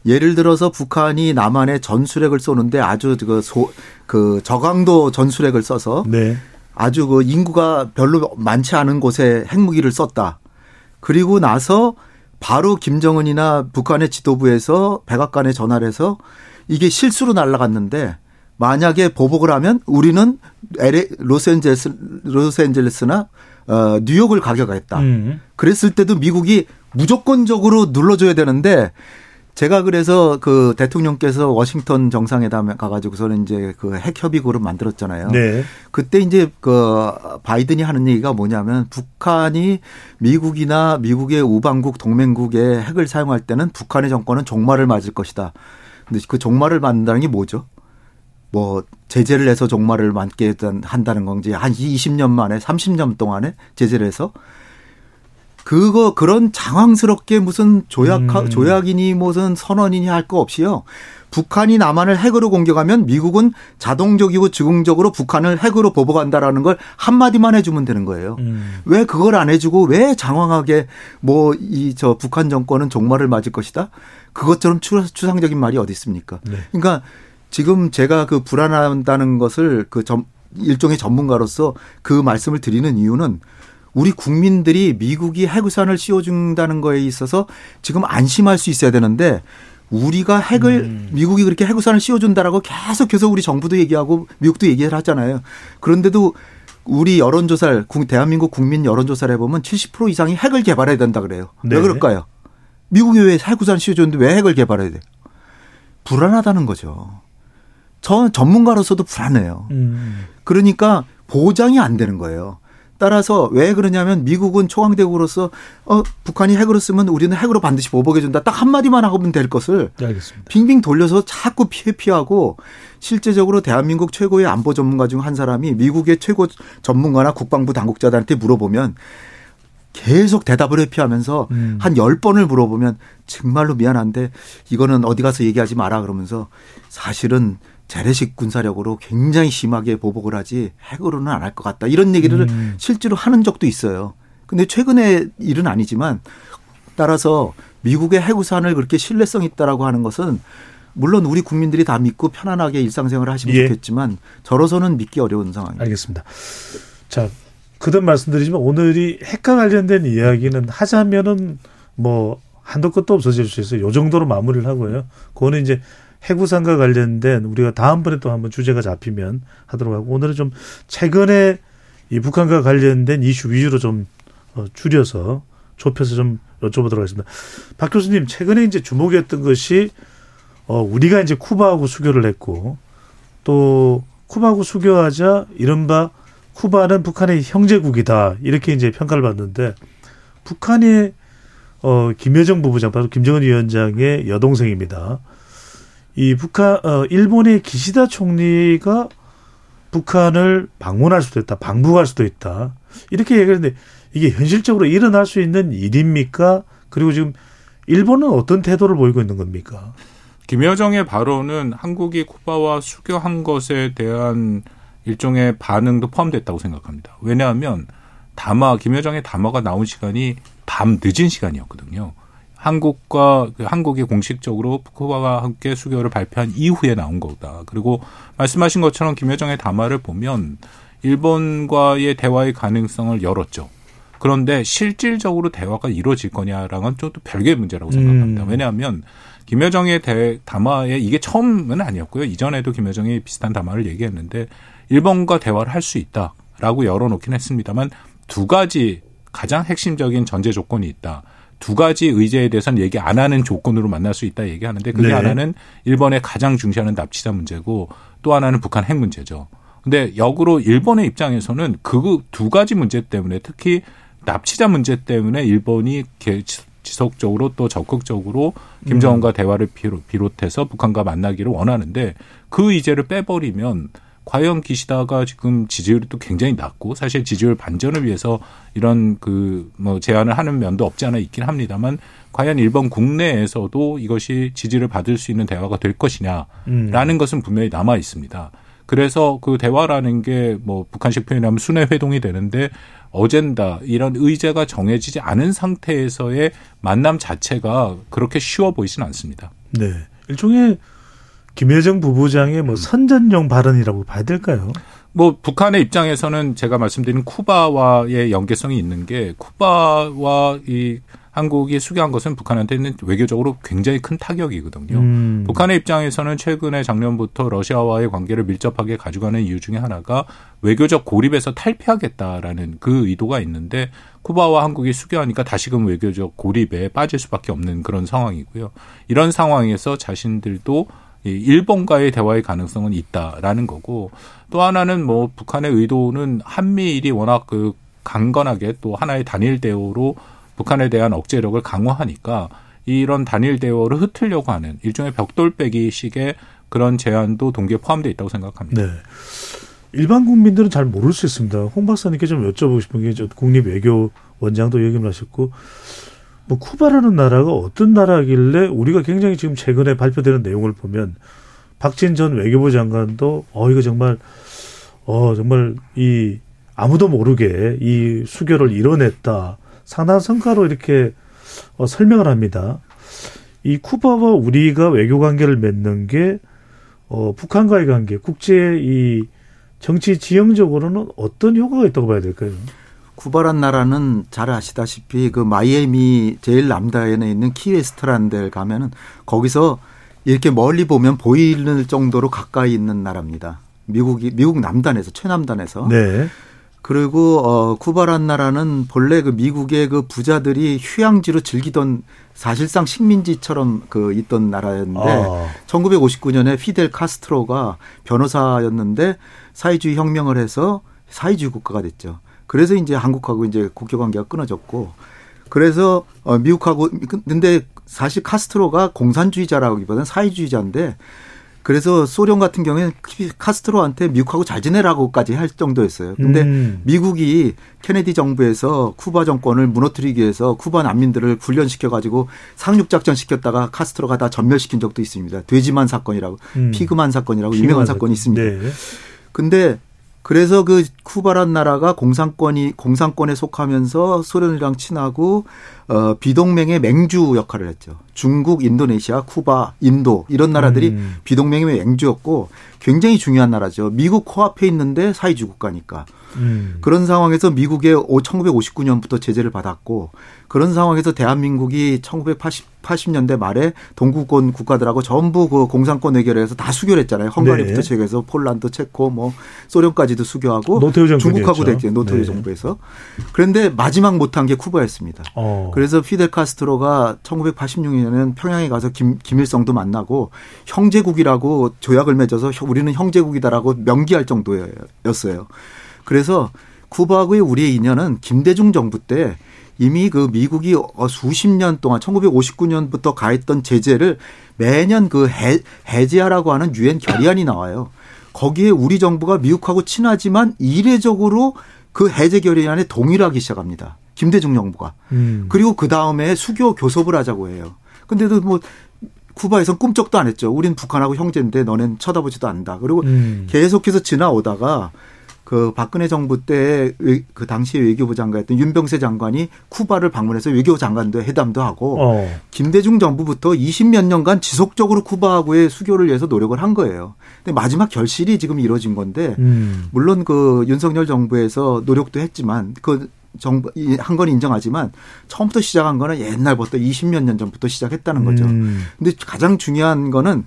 예를 들어서 북한이 남한에 전술핵을 쏘는데 아주 그, 소, 그 저강도 전술핵을 써서 네. 아주 그 인구가 별로 많지 않은 곳에 핵무기를 썼다. 그리고 나서 바로 김정은이나 북한의 지도부에서 백악관에 전화를 해서 이게 실수로 날아갔는데 만약에 보복을 하면 우리는 LA, 로스앤젤스, 로스앤젤레스나 어, 뉴욕을 가격했다. 음. 그랬을 때도 미국이 무조건적으로 눌러줘야 되는데 제가 그래서 그 대통령께서 워싱턴 정상회담에 가가지고서는 이제 그 핵 협의 그룹 만들었잖아요. 네. 그때 이제 그 바이든이 하는 얘기가 뭐냐면 북한이 미국이나 미국의 우방국 동맹국의 핵을 사용할 때는 북한의 정권은 종말을 맞을 것이다. 근데 그 종말을 맞는다는 게 뭐죠? 뭐 제재를 해서 종말을 맞게 한다는 건지 한 20년 만에 30년 동안에 제재를 해서 그거 그런 장황스럽게 무슨 조약 음. 조약이니 무슨 선언이니 할 거 없이요. 북한이 남한을 핵으로 공격하면 미국은 자동적이고 즉흥적으로 북한을 핵으로 보복한다라는 걸 한마디만 해주면 되는 거예요. 음. 왜 그걸 안 해주고 왜 장황하게 뭐 이 저 북한 정권은 종말을 맞을 것이다? 그것처럼 추상적인 말이 어디 있습니까? 네. 그러니까 지금 제가 그 불안하다는 것을 그 점, 일종의 전문가로서 그 말씀을 드리는 이유는 우리 국민들이 미국이 핵우산을 씌워준다는 거에 있어서 지금 안심할 수 있어야 되는데 우리가 핵을 음. 미국이 그렇게 핵우산을 씌워준다라고 계속 계속 우리 정부도 얘기하고 미국도 얘기를 하잖아요. 그런데도 우리 여론조사를 대한민국 국민 여론조사를 해보면 70% 이상이 핵을 개발해야 된다 그래요. 네. 왜 그럴까요? 미국이 왜 핵우산 씌워줬는데 왜 핵을 개발해야 돼요? 불안하다는 거죠. 저 전문가로서도 불안해요. 음. 그러니까 보장이 안 되는 거예요. 따라서 왜 그러냐면 미국은 초강대국으로서 어 북한이 핵으로 쓰면 우리는 핵으로 반드시 보복해 준다. 딱 한마디만 하면 될 것을 네, 알겠습니다. 빙빙 돌려서 자꾸 피해 피하고 실제적으로 대한민국 최고의 안보 전문가 중 한 사람이 미국의 최고 전문가나 국방부 당국자들한테 물어보면 계속 대답을 회피하면서 음. 한 10번을 물어보면 정말로 미안한데 이거는 어디 가서 얘기하지 마라 그러면서 사실은 재래식 군사력으로 굉장히 심하게 보복을 하지 핵으로는 안 할 것 같다. 이런 얘기를 음. 실제로 하는 적도 있어요. 근데 최근의 일은 아니지만 따라서 미국의 핵우산을 그렇게 신뢰성 있다라고 하는 것은 물론 우리 국민들이 다 믿고 편안하게 일상생활을 하시면 예. 좋겠지만 저로서는 믿기 어려운 상황입니다. 알겠습니다. 자, 그든 말씀드리지만 오늘이 핵과 관련된 이야기는 하자면은 뭐 한도 끝도 없어질 수 있어요. 요 정도로 마무리를 하고요. 그거는 이제 해구산과 관련된 우리가 다음번에 또 한번 주제가 잡히면 하도록 하고 오늘은 좀 최근에 이 북한과 관련된 이슈 위주로 좀 어, 줄여서 좁혀서 좀 여쭤보도록 하겠습니다. 박 교수님 최근에 이제 주목했던 것이 어 우리가 이제 쿠바하고 수교를 했고 또 쿠바하고 수교하자 이른바 쿠바는 북한의 형제국이다 이렇게 이제 평가를 받는데 북한이 어 김여정 부부장 바로 김정은 위원장의 여동생입니다. 이 북한 어 일본의 기시다 총리가 북한을 방문할 수도 있다, 방북할 수도 있다 이렇게 얘기했는데 이게 현실적으로 일어날 수 있는 일입니까? 그리고 지금 일본은 어떤 태도를 보이고 있는 겁니까? 김여정의 발언은 한국이 쿠바와 수교한 것에 대한 일종의 반응도 포함됐다고 생각합니다. 왜냐하면 담화 김여정의 담화가 나온 시간이 밤 늦은 시간이었거든요. 한국과 그 한국이 공식적으로 쿠바와 함께 수교를 발표한 이후에 나온 거다. 그리고 말씀하신 것처럼 김여정의 담화를 보면 일본과의 대화의 가능성을 열었죠. 그런데 실질적으로 대화가 이루어질 거냐랑은 좀 또 별개의 문제라고 생각합니다. 음. 왜냐하면 김여정의 대, 담화에 이게 처음은 아니었고요. 이전에도 김여정이 비슷한 담화를 얘기했는데 일본과 대화를 할 수 있다라고 열어놓긴 했습니다만 두 가지 가장 핵심적인 전제 조건이 있다. 두 가지 의제에 대해서는 얘기 안 하는 조건으로 만날 수 있다 얘기하는데 그게 네. 하나는 일본의 가장 중시하는 납치자 문제고 또 하나는 북한 핵 문제죠. 근데 역으로 일본의 입장에서는 그 두 가지 문제 때문에 특히 납치자 문제 때문에 일본이 지속적으로 또 적극적으로 김정은과 음. 대화를 비롯해서 북한과 만나기를 원하는데 그 의제를 빼버리면 과연 기시다가 지금 지지율이 또 굉장히 낮고 사실 지지율 반전을 위해서 이런 그 뭐 제안을 하는 면도 없지 않아 있긴 합니다만 과연 일본 국내에서도 이것이 지지를 받을 수 있는 대화가 될 것이냐라는 음. 것은 분명히 남아 있습니다. 그래서 그 대화라는 게 뭐 북한식 표현하면 순회 회동이 되는데 어젠다 이런 의제가 정해지지 않은 상태에서의 만남 자체가 그렇게 쉬워 보이지는 않습니다. 네. 일종의 김여정 부부장의 뭐 음. 선전용 발언이라고 봐야 될까요? 뭐 북한의 입장에서는 제가 말씀드린 쿠바와의 연계성이 있는 게 쿠바와 이 한국이 수교한 것은 북한한테는 외교적으로 굉장히 큰 타격이거든요. 음. 북한의 입장에서는 최근에 작년부터 러시아와의 관계를 밀접하게 가져가는 이유 중에 하나가 외교적 고립에서 탈피하겠다라는 그 의도가 있는데 쿠바와 한국이 수교하니까 다시금 외교적 고립에 빠질 수밖에 없는 그런 상황이고요. 이런 상황에서 자신들도 이 일본과의 대화의 가능성은 있다라는 거고 또 하나는 뭐 북한의 의도는 한미일이 워낙 그 강건하게 또 하나의 단일 대우로 북한에 대한 억제력을 강화하니까 이런 단일 대우를 흩으려고 하는 일종의 벽돌빼기식의 그런 제안도 동기에 포함되어 있다고 생각합니다. 네. 일반 국민들은 잘 모를 수 있습니다. 홍 박사님께 좀 여쭤보고 싶은 게저 국립외교원장도 얘기를 하셨고 뭐 쿠바라는 나라가 어떤 나라길래 우리가 굉장히 지금 최근에 발표되는 내용을 보면 박진 전 외교부 장관도 어 이거 정말 어 정말 이 아무도 모르게 이 수교를 이뤄냈다 상당한 성과로 이렇게 어, 설명을 합니다. 이 쿠바와 우리가 외교 관계를 맺는 게 어, 북한과의 관계, 국제 이 정치 지형적으로는 어떤 효과가 있다고 봐야 될까요? 쿠바란 나라는 잘 아시다시피 그 마이애미 제일 남단에 있는 키웨스트라는 데를 가면은 거기서 이렇게 멀리 보면 보이는 정도로 가까이 있는 나라입니다. 미국이 미국 남단에서 최남단에서 네. 그리고 어 쿠바란 나라는 본래 그 미국의 그 부자들이 휴양지로 즐기던 사실상 식민지처럼 그 있던 나라였는데 아. 1959년에 피델 카스트로가 변호사였는데 사회주의 혁명을 해서 사회주의 국가가 됐죠. 그래서 이제 한국하고 이제 국교 관계가 끊어졌고 그래서 어 미국하고 근데 사실 카스트로가 공산주의자라기보다는 사회주의자인데 그래서 소련 같은 경우에는 카스트로한테 미국하고 잘 지내라고까지 할 정도였어요. 근데 음. 미국이 케네디 정부에서 쿠바 정권을 무너뜨리기 위해서 쿠바 난민들을 훈련시켜 가지고 상륙 작전 시켰다가 카스트로가 다 전멸시킨 적도 있습니다. 돼지만 사건이라고 음. 피그만 사건이라고 피그만 유명한 사건. 사건이 있습니다. 네. 근데 그래서 그 쿠바란 나라가 공산권이 공산권에 속하면서 소련이랑 친하고 어 비동맹의 맹주 역할을 했죠. 중국, 인도네시아, 쿠바, 인도 이런 나라들이 음. 비동맹의 맹주였고 굉장히 중요한 나라죠. 미국 코앞에 있는데 사회주의 국가니까. 음. 그런 상황에서 미국의 1959년부터 제재를 받았고 그런 상황에서 대한민국이 1980년대 말에 동구권 국가들하고 전부 그 공산권 해결해서 다 수교를 했잖아요. 헝가리부터 네. 시작해서 폴란드, 체코, 뭐 소련까지도 수교하고. 중국하고 됐죠. 노태우 네. 정부에서. 그런데 마지막 못한 게 쿠바였습니다. 어. 그래서 피델 카스트로가 1986년에는 평양에 가서 김, 김일성도 만나고 형제국이라고 조약을 맺어서 혀- 우리는 형제국이다라고 명기할 정도였어요. 그래서 쿠바하고의 우리의 인연은 김대중 정부 때 이미 그 미국이 어, 수십 년 동안 1959년부터 가했던 제재를 매년 그 해, 해제하라고 하는 유엔 결의안이 나와요. 거기에 우리 정부가 미국하고 친하지만 이례적으로 그 해제 결의안에 동의를 하기 시작합니다. 김대중 정부가. 음. 그리고 그 다음에 수교 교섭을 하자고 해요. 근데도 뭐 쿠바에선 꿈쩍도 안 했죠. 우린 북한하고 형제인데 너넨 쳐다보지도 않는다. 그리고 음. 계속해서 지나오다가 그 박근혜 정부 때 그 당시에 외교부 장관이었던 윤병세 장관이 쿠바를 방문해서 외교 장관도 회담도 하고 어. 김대중 정부부터 20몇 년간 지속적으로 쿠바하고의 수교를 위해서 노력을 한 거예요. 근데 마지막 결실이 지금 이루어진 건데 음. 물론 그 윤석열 정부에서 노력도 했지만 그 정부 이- 한건 인정하지만 처음부터 시작한 거는 옛날부터 20몇 년 전부터 시작했다는 거죠. 음. 근데 가장 중요한 거는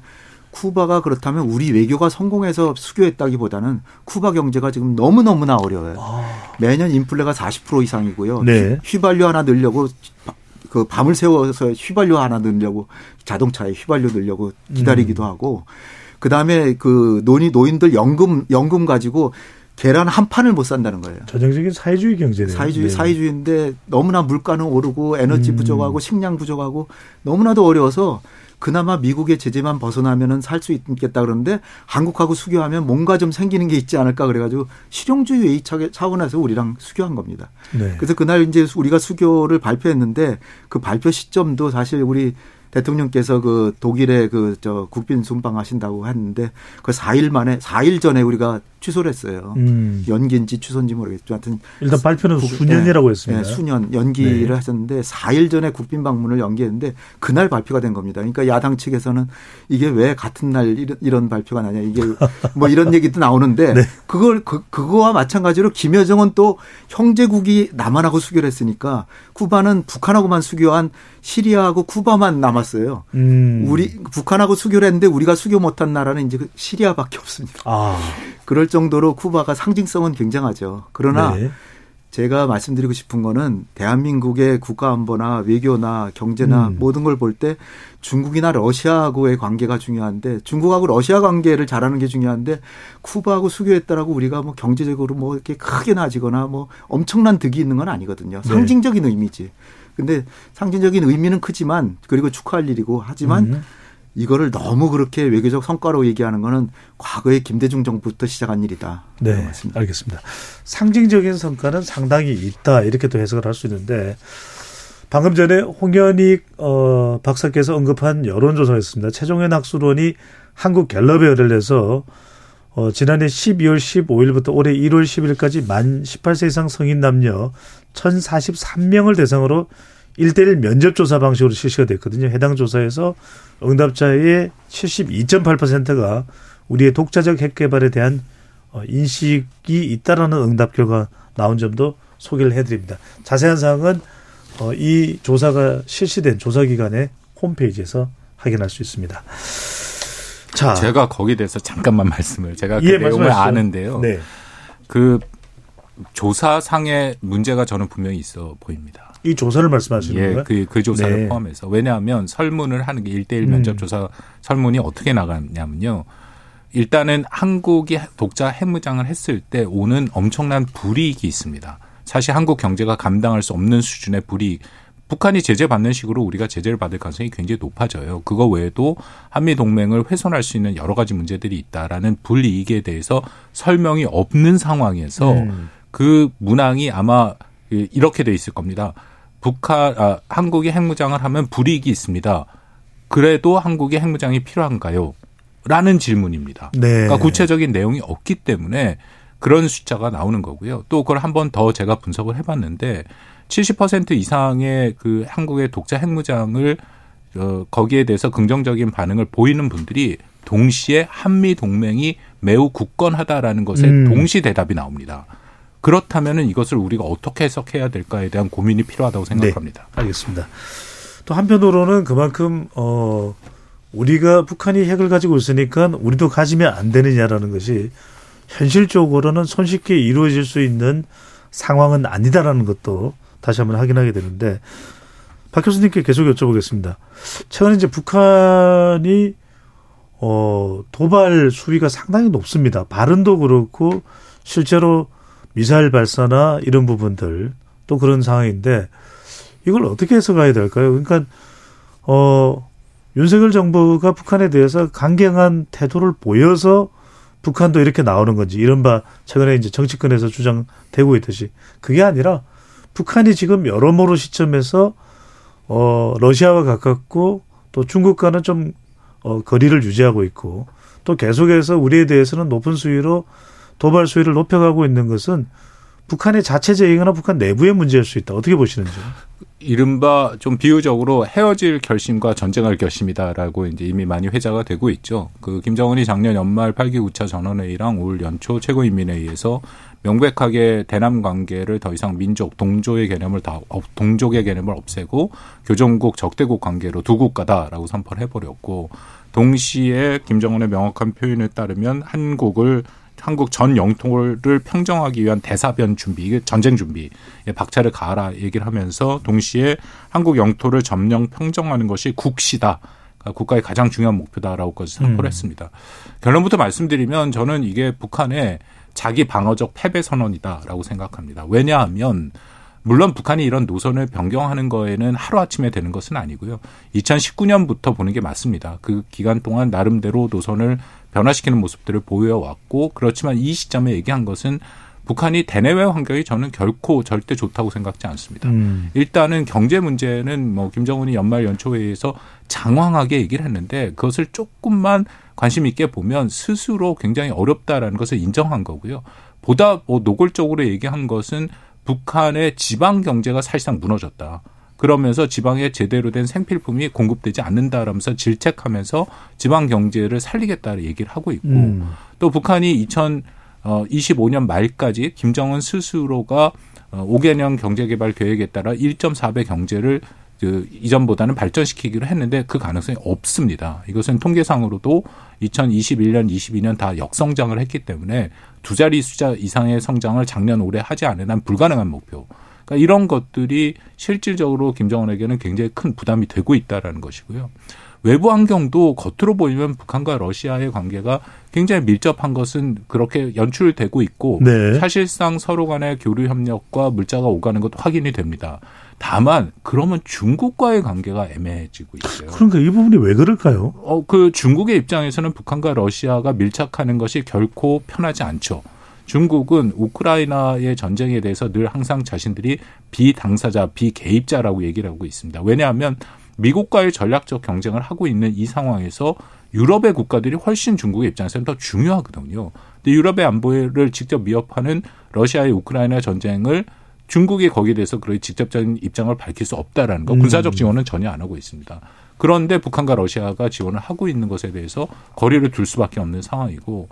쿠바가 그렇다면 우리 외교가 성공해서 수교했다기보다는 쿠바 경제가 지금 너무너무나 어려워요. 매년 인플레가 40% 이상이고요. 네. 휘발유 하나 넣으려고 그 밤을 새워서 휘발유 하나 넣으려고 자동차에 휘발유 넣으려고 기다리기도 음. 하고 그다음에 그 노인 노인들 연금 연금 가지고 계란 한 판을 못 산다는 거예요. 전형적인 사회주의 경제네요. 사회주의 네. 사회주의인데 너무나 물가는 오르고 에너지 음. 부족하고 식량 부족하고 너무나도 어려워서 그나마 미국의 제재만 벗어나면은 살 수 있겠다 그러는데 한국하고 수교하면 뭔가 좀 생기는 게 있지 않을까 그래가지고 실용주의 차- 차원에서 우리랑 수교한 겁니다. 네. 그래서 그날 이제 우리가 수교를 발표했는데 그 발표 시점도 사실 우리 대통령께서 그 독일에 그 저 국빈 순방하신다고 했는데 그 4일 만에 4일 전에 우리가 취소를 했어요. 음. 연기인지 취소인지 모르겠지만 하여튼 일단 발표는 국- 수년이라고 네, 했습니다. 네, 수년 연기를 네. 하셨는데 4일 전에 국빈 방문을 연기했는데 그날 발표가 된 겁니다. 그러니까 야당 측에서는 이게 왜 같은 날 이런, 이런 발표가 나냐 이게 뭐 이런 얘기도 나오는데 (laughs) 네. 그걸 그, 그거와 마찬가지로 김여정은 또 형제국이 남한하고 수교했으니까 쿠바는 북한하고만 수교한 시리아하고 쿠바만 남았어요. 음. 우리 북한하고 수교를 했는데 우리가 수교 못한 나라는 이제 그 시리아밖에 없습니다. 아, 그럴 정도로 쿠바가 상징성은 굉장하죠. 그러나 네. 제가 말씀드리고 싶은 거는 대한민국의 국가 안보나 외교나 경제나 음. 모든 걸 볼 때 중국이나 러시아하고의 관계가 중요한데 중국하고 러시아 관계를 잘하는 게 중요한데 쿠바하고 수교했다라고 우리가 뭐 경제적으로 뭐 이렇게 크게 나아지거나 뭐 엄청난 득이 있는 건 아니거든요. 네. 상징적인 의미지. 근데 상징적인 의미는 크지만 그리고 축하할 일이고 하지만 음. 이거를 너무 그렇게 외교적 성과로 얘기하는 거는 과거의 김대중 정부부터 시작한 일이다. 네, 맞습니다. 알겠습니다. 상징적인 성과는 상당히 있다 이렇게 또 해석을 할 수 있는데 방금 전에 홍현익 어, 박사께서 언급한 여론조사였습니다. 최종현 학술원이 한국 갤럽에 의뢰를 해서 어, 지난해 12월 15일부터 올해 1월 10일까지 만 18세 이상 성인 남녀 1,043명을 대상으로 1대1 면접 조사 방식으로 실시가 됐거든요. 해당 조사에서 응답자의 72.8%가 우리의 독자적 핵 개발에 대한 어, 인식이 있다라는 응답 결과 나온 점도 소개를 해드립니다. 자세한 사항은 어, 이 조사가 실시된 조사기관의 홈페이지에서 확인할 수 있습니다. 자, 제가 거기에 대해서 잠깐만 말씀을 제가 그 예, 내용을 말씀하시죠. 아는데요. 네. 그 조사상의 문제가 저는 분명히 있어 보입니다. 이 조사를 말씀하시는 예, 건가요? 그, 그 조사를 네. 포함해서. 왜냐하면 설문을 하는 게 1대1 음. 면접 조사 설문이 어떻게 나가냐면요. 일단은 한국이 독자 해무장을 했을 때 오는 엄청난 불이익이 있습니다. 사실 한국 경제가 감당할 수 없는 수준의 불이익. 북한이 제재 받는 식으로 우리가 제재를 받을 가능성이 굉장히 높아져요. 그거 외에도 한미 동맹을 훼손할 수 있는 여러 가지 문제들이 있다라는 불이익에 대해서 설명이 없는 상황에서 음. 그 문항이 아마 이렇게 돼 있을 겁니다. 북한 아, 한국이 핵무장을 하면 불이익이 있습니다. 그래도 한국이 핵무장이 필요한가요? 라는 질문입니다. 네. 그러니까 구체적인 내용이 없기 때문에 그런 숫자가 나오는 거고요. 또 그걸 한 번 더 제가 분석을 해봤는데 70% 이상의 그 한국의 독자 핵무장을 어, 거기에 대해서 긍정적인 반응을 보이는 분들이 동시에 한미 동맹이 매우 굳건하다라는 것에 음. 동시 대답이 나옵니다. 그렇다면은 이것을 우리가 어떻게 해석해야 될까에 대한 고민이 필요하다고 생각합니다. 알겠습니다. 또 한편으로는 그만큼 어 우리가 북한이 핵을 가지고 있으니까 우리도 가지면 안 되느냐라는 것이 현실적으로는 손쉽게 이루어질 수 있는 상황은 아니다라는 것도 다시 한번 확인하게 되는데 박 교수님께 계속 여쭤보겠습니다. 최근에 이제 북한이 어 도발 수위가 상당히 높습니다. 발언도 그렇고 실제로 미사일 발사나 이런 부분들 또 그런 상황인데 이걸 어떻게 해석해야 될까요? 그러니까 어 윤석열 정부가 북한에 대해서 강경한 태도를 보여서 북한도 이렇게 나오는 건지 이른바 최근에 이제 정치권에서 주장되고 있듯이 그게 아니라 북한이 지금 여러모로 시점에서 어 러시아와 가깝고 또 중국과는 좀 어, 거리를 유지하고 있고 또 계속해서 우리에 대해서는 높은 수위로 도발 수위를 높여가고 있는 것은 북한의 자체 제행이나 북한 내부의 문제일 수 있다. 어떻게 보시는지요? 이른바 좀 비유적으로 헤어질 결심과 전쟁할 결심이다라고 이제 이미 많이 회자가 되고 있죠. 그 김정은이 작년 연말 8기 9차 전원회의랑 올 연초 최고인민회의에서 명백하게 대남 관계를 더 이상 민족 동조의 개념을 다 없- 동족의 개념을 없애고 교정국 적대국 관계로 두 국가다라고 선포를 해버렸고 동시에 김정은의 명확한 표현에 따르면 한국을 한국 전 영토를 평정하기 위한 대사변 준비, 이게 전쟁 준비에 박차를 가하라 얘기를 하면서 동시에 한국 영토를 점령 평정하는 것이 국시다. 그러니까 국가의 가장 중요한 목표다라고까지 선포를 음. 했습니다. 결론부터 말씀드리면 저는 이게 북한의 자기 방어적 패배 선언이다라고 생각합니다. 왜냐하면 물론 북한이 이런 노선을 변경하는 거에는 하루아침에 되는 것은 아니고요. 2019년부터 보는 게 맞습니다. 그 기간 동안 나름대로 노선을 변화시키는 모습들을 보여왔고 그렇지만 이 시점에 얘기한 것은 북한이 대내외 환경이 저는 결코 절대 좋다고 생각지 않습니다. 음. 일단은 경제 문제는 뭐 김정은이 연말 연초 회의에서 장황하게 얘기를 했는데 그것을 조금만 관심 있게 보면 스스로 굉장히 어렵다라는 것을 인정한 거고요. 보다 뭐 노골적으로 얘기한 것은 북한의 지방 경제가 사실상 무너졌다. 그러면서 지방에 제대로 된 생필품이 공급되지 않는다라면서 질책하면서 지방 경제를 살리겠다는 얘기를 하고 있고 음. 또 북한이 2025년 말까지 김정은 스스로가 5개년 경제개발 계획에 따라 1.4배 경제를 그 이전보다는 발전시키기로 했는데 그 가능성이 없습니다. 이것은 통계상으로도 2021년, 22년 다 역성장을 했기 때문에 두 자리 숫자 이상의 성장을 작년 올해 하지 않은 한 불가능한 목표. 그러니까 이런 것들이 실질적으로 김정은에게는 굉장히 큰 부담이 되고 있다라는 것이고요. 외부 환경도 겉으로 보이면 북한과 러시아의 관계가 굉장히 밀접한 것은 그렇게 연출되고 있고 네. 사실상 서로 간의 교류 협력과 물자가 오가는 것도 확인이 됩니다. 다만 그러면 중국과의 관계가 애매해지고 있어요. 그러니까 이 부분이 왜 그럴까요? 어, 그 중국의 입장에서는 북한과 러시아가 밀착하는 것이 결코 편하지 않죠. 중국은 우크라이나의 전쟁에 대해서 늘 항상 자신들이 비당사자, 비개입자라고 얘기를 하고 있습니다. 왜냐하면 미국과의 전략적 경쟁을 하고 있는 이 상황에서 유럽의 국가들이 훨씬 중국의 입장에서는 더 중요하거든요. 근데 유럽의 안보를 직접 위협하는 러시아의 우크라이나 전쟁을 중국이 거기에 대해서 그런 직접적인 입장을 밝힐 수 없다라는 거 군사적 지원은 전혀 안 하고 있습니다. 그런데 북한과 러시아가 지원을 하고 있는 것에 대해서 거리를 둘 수밖에 없는 상황이고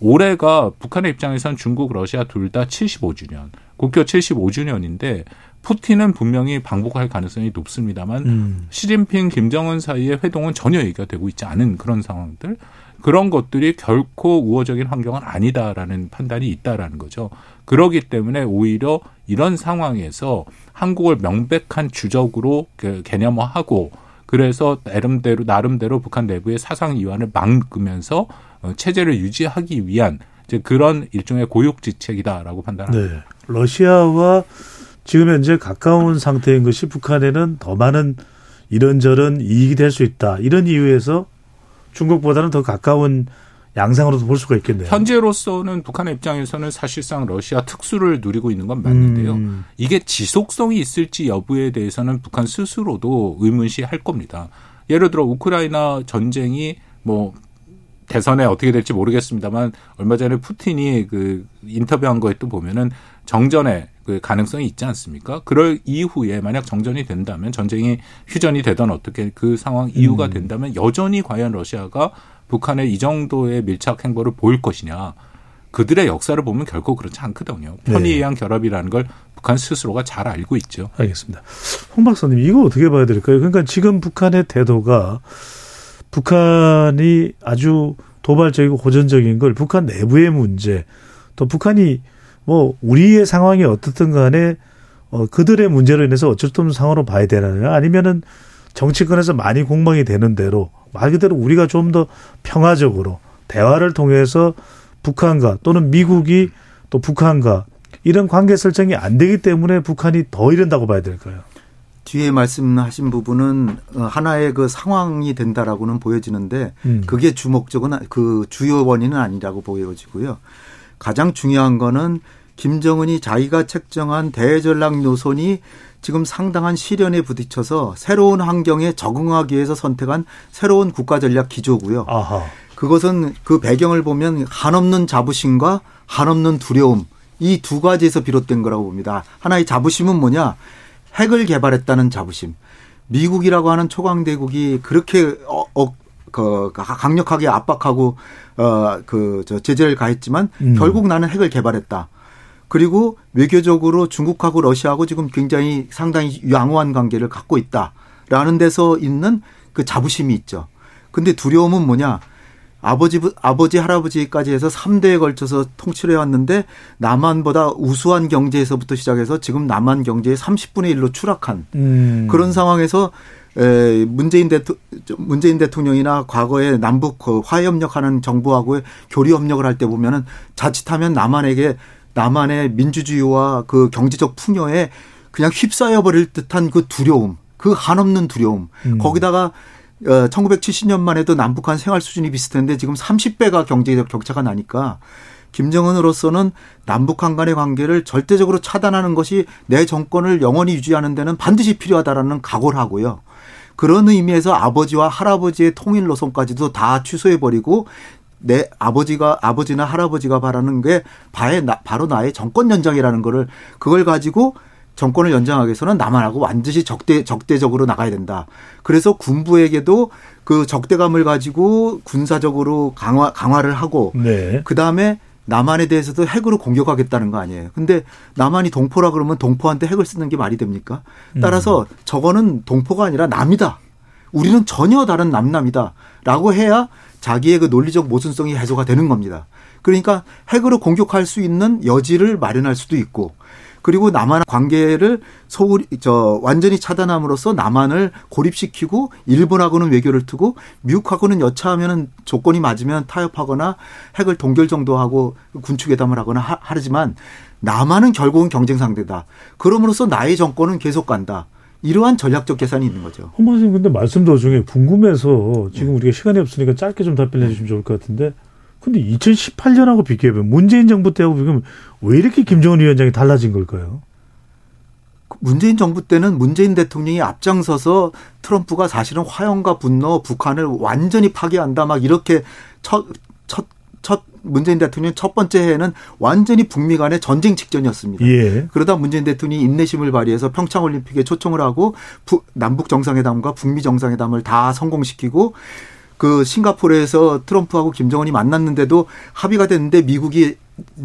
올해가 북한의 입장에선 중국, 러시아 둘 다 75주년, 국교 75주년인데 푸틴은 분명히 방북할 가능성이 높습니다만 음. 시진핑, 김정은 사이의 회동은 전혀 얘기가 되고 있지 않은 그런 상황들 그런 것들이 결코 우호적인 환경은 아니다라는 판단이 있다라는 거죠. 그러기 때문에 오히려 이런 상황에서 한국을 명백한 주적으로 그 개념화하고 그래서 나름대로 나름대로 북한 내부의 사상 이완을 막으면서 어, 체제를 유지하기 위한 이제 그런 일종의 고육지책이다라고 판단합니다. 네. 러시아와 지금 현재 가까운 상태인 것이 북한에는 더 많은 이런저런 이익이 될 수 있다. 이런 이유에서 중국보다는 더 가까운 양상으로도 볼 수가 있겠네요. 현재로서는 북한의 입장에서는 사실상 러시아 특수를 누리고 있는 건 맞는데요. 음. 이게 지속성이 있을지 여부에 대해서는 북한 스스로도 의문시 할 겁니다. 예를 들어 우크라이나 전쟁이 뭐 대선에 어떻게 될지 모르겠습니다만 얼마 전에 푸틴이 그 인터뷰한 거에 또 보면은 정전의 그 가능성이 있지 않습니까? 그럴 이후에 만약 정전이 된다면 전쟁이 휴전이 되던 어떻게 그 상황 이유가 음. 된다면 여전히 과연 러시아가 북한의 이 정도의 밀착 행보를 보일 것이냐. 그들의 역사를 보면 결코 그렇지 않거든요. 편의에 네. 의한 결합이라는 걸 북한 스스로가 잘 알고 있죠. 알겠습니다. 홍 박사님, 이거 어떻게 봐야 될까요? 그러니까 지금 북한의 태도가 북한이 아주 도발적이고 호전적인 걸 북한 내부의 문제, 또 북한이 뭐 우리의 상황이 어떻든 간에 어 그들의 문제로 인해서 어쩔 수 없는 상황으로 봐야 되나요? 아니면은 정치권에서 많이 공방이 되는 대로 말 그대로 우리가 좀 더 평화적으로 대화를 통해서 북한과 또는 미국이 또 북한과 이런 관계 설정이 안 되기 때문에 북한이 더 이런다고 봐야 될까요? 뒤에 말씀하신 부분은 어, 하나의 그 상황이 된다라고는 보여지는데 음. 그게 주목적은 아- 그 주요 원인은 아니라고 보여지고요. 가장 중요한 거는 김정은이 자기가 책정한 대전략 노선이 지금 상당한 시련에 부딪혀서 새로운 환경에 적응하기 위해서 선택한 새로운 국가 전략 기조고요. 아하. 그것은 그 배경을 보면 한없는 자부심과 한없는 두려움 이 두 가지에서 비롯된 거라고 봅니다. 하나의 자부심은 뭐냐? 핵을 개발했다는 자부심. 미국이라고 하는 초강대국이 그렇게 어, 어, 그 강력하게 압박하고 어그저 제재를 가했지만 음. 결국 나는 핵을 개발했다. 그리고 외교적으로 중국하고 러시아하고 지금 굉장히 상당히 양호한 관계를 갖고 있다라는 데서 있는 그 자부심이 있죠. 근데 두려움은 뭐냐? 아버지, 아버지, 할아버지까지 해서 3대에 걸쳐서 통치를 해왔는데 남한보다 우수한 경제에서부터 시작해서 지금 남한 경제의 30분의 1로 추락한 음. 그런 상황에서 에, 문재인 대통 문재인 대통령이나 과거에 남북 그 화해협력하는 정부하고의 교류협력을 할 때 보면은 자칫하면 남한에게 남한의 민주주의와 그 경제적 풍요에 그냥 휩싸여 버릴 듯한 그 두려움, 그 한없는 두려움. 음. 거기다가 어 1970년만 해도 남북한 생활 수준이 비슷했는데 지금 30배가 경제적 격차가 나니까 김정은으로서는 남북한 간의 관계를 절대적으로 차단하는 것이 내 정권을 영원히 유지하는 데는 반드시 필요하다라는 각오를 하고요. 그런 의미에서 아버지와 할아버지의 통일 노선까지도 다 취소해버리고 내 아버지가 아버지나 할아버지가 바라는 게 바에 나, 바로 나의 정권 연장이라는 거를 그걸 가지고 정권을 연장하기 위해서는 남한하고 완전히 적대 적대적으로 나가야 된다. 그래서 군부에게도 그 적대감을 가지고 군사적으로 강화 강화를 하고 네. 그다음에 남한에 대해서도 핵으로 공격하겠다는 거 아니에요. 근데 남한이 동포라 그러면 동포한테 핵을 쓰는 게 말이 됩니까? 따라서 저거는 동포가 아니라 남이다. 우리는 전혀 다른 남남이다. 라고 해야 자기의 그 논리적 모순성이 해소가 되는 겁니다. 그러니까 핵으로 공격할 수 있는 여지를 마련할 수도 있고 그리고 남한 관계를 소홀 저 완전히 차단함으로써 남한을 고립시키고 일본하고는 외교를 트고 미국하고는 여차하면은 조건이 맞으면 타협하거나 핵을 동결 정도 하고 군축회담을 하거나 하, 하지만 남한은 결국은 경쟁 상대다. 그럼으로써 나의 정권은 계속 간다. 이러한 전략적 계산이 있는 거죠. 홍 박사님 근데 말씀 도중에 궁금해서 지금 우리가 시간이 없으니까 짧게 좀 답변해 주시면 좋을 것 같은데 근데 2018년하고 비교해보면 문재인 정부 때하고 비교하면 왜 이렇게 김정은 위원장이 달라진 걸까요? 문재인 정부 때는 문재인 대통령이 앞장서서 트럼프가 사실은 화형과 분노, 북한을 완전히 파괴한다 막 이렇게 첫, 첫, 첫 문재인 대통령 첫 번째 해에는 완전히 북미 간의 전쟁 직전이었습니다. 예. 그러다 문재인 대통령이 인내심을 발휘해서 평창 올림픽에 초청을 하고 부, 남북 정상회담과 북미 정상회담을 다 성공시키고 그 싱가포르에서 트럼프하고 김정은이 만났는데도 합의가 됐는데 미국이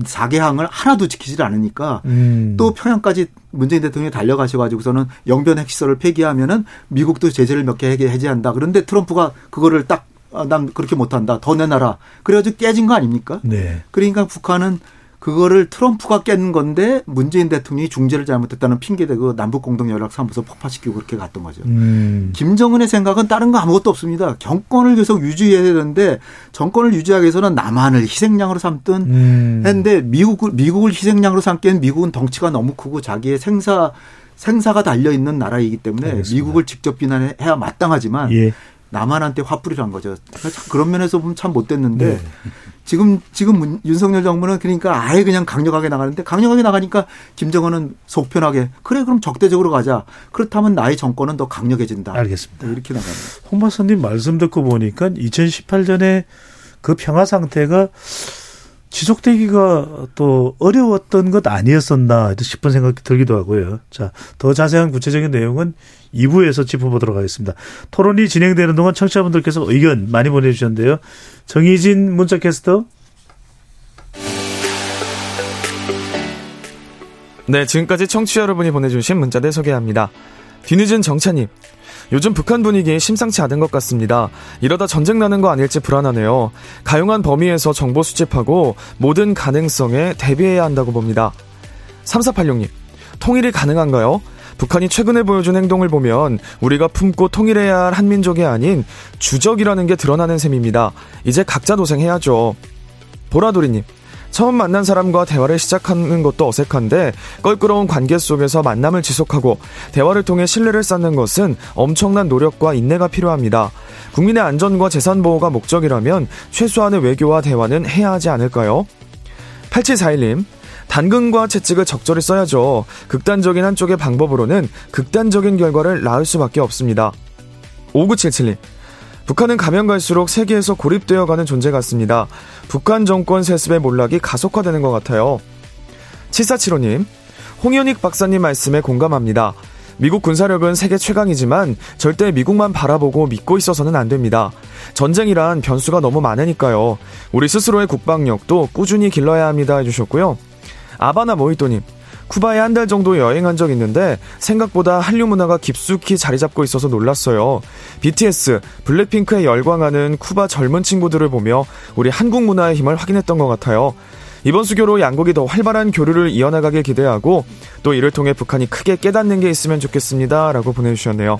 4개항을 하나도 지키질 않으니까 음. 또 평양까지 문재인 대통령이 달려가셔가지고서는 영변 핵시설을 폐기하면은 미국도 제재를 몇 개 해제한다. 그런데 트럼프가 그거를 딱 아, 난 그렇게 못한다. 더 내놔라. 그래가지고 깨진 거 아닙니까? 네. 그러니까 북한은 그거를 트럼프가 깬 건데 문재인 대통령이 중재를 잘못했다는 핑계대고 남북 공동 연락 사무소 폭파시키고 그렇게 갔던 거죠. 음. 김정은의 생각은 다른 거 아무것도 없습니다. 정권을 계속 유지해야 되는데 정권을 유지하기 위해서는 남한을 희생양으로 삼든 음. 했는데 미국을 미국을 희생양으로 삼기엔 미국은 덩치가 너무 크고 자기의 생사 생사가 달려 있는 나라이기 때문에 알겠습니다. 미국을 직접 비난해야 마땅하지만 예. 남한한테 화풀이를 한 거죠. 참 그런 면에서 보면 참 못됐는데 네. 지금 지금 문- 윤석열 정부는 그러니까 아예 그냥 강력하게 나가는데 강력하게 나가니까 김정은은 속편하게 그래 그럼 적대적으로 가자. 그렇다면 나의 정권은 더 강력해진다. 알겠습니다. 이렇게 나가는. 홍 박사님 말씀 듣고 보니까 2018년에 그 평화 상태가 지속되기가 또 어려웠던 것 아니었었나 싶은 생각이 들기도 하고요. 자, 더 자세한 구체적인 내용은 2부에서 짚어보도록 하겠습니다. 토론이 진행되는 동안 청취자분들께서 의견 많이 보내주셨는데요. 정희진 문자캐스터. 네, 지금까지 청취자 여러분이 보내주신 문자들 소개합니다. 뒤늦은 정찬님. 요즘 북한 분위기 심상치 않은 것 같습니다. 이러다 전쟁 나는 거 아닐지 불안하네요. 가용한 범위에서 정보 수집하고 모든 가능성에 대비해야 한다고 봅니다. 3486님. 통일이 가능한가요? 북한이 최근에 보여준 행동을 보면 우리가 품고 통일해야 할 한민족이 아닌 주적이라는 게 드러나는 셈입니다. 이제 각자 도생해야죠. 보라돌이님. 처음 만난 사람과 대화를 시작하는 것도 어색한데 껄끄러운 관계 속에서 만남을 지속하고 대화를 통해 신뢰를 쌓는 것은 엄청난 노력과 인내가 필요합니다. 국민의 안전과 재산 보호가 목적이라면 최소한의 외교와 대화는 해야 하지 않을까요? 8741님. 당근과 채찍을 적절히 써야죠. 극단적인 한쪽의 방법으로는 극단적인 결과를 낳을 수밖에 없습니다. 5977님. 북한은 가면 갈수록 세계에서 고립되어 가는 존재 같습니다. 북한 정권 세습의 몰락이 가속화되는 것 같아요. 7475님, 홍현익 박사님 말씀에 공감합니다. 미국 군사력은 세계 최강이지만 절대 미국만 바라보고 믿고 있어서는 안 됩니다. 전쟁이란 변수가 너무 많으니까요. 우리 스스로의 국방력도 꾸준히 길러야 합니다 해주셨고요. 아바나 모히또님, 쿠바에 한 달 정도 여행한 적 있는데 생각보다 한류 문화가 깊숙이 자리 잡고 있어서 놀랐어요. BTS, 블랙핑크에 열광하는 쿠바 젊은 친구들을 보며 우리 한국 문화의 힘을 확인했던 것 같아요. 이번 수교로 양국이 더 활발한 교류를 이어나가길 기대하고 또 이를 통해 북한이 크게 깨닫는 게 있으면 좋겠습니다. 라고 보내주셨네요.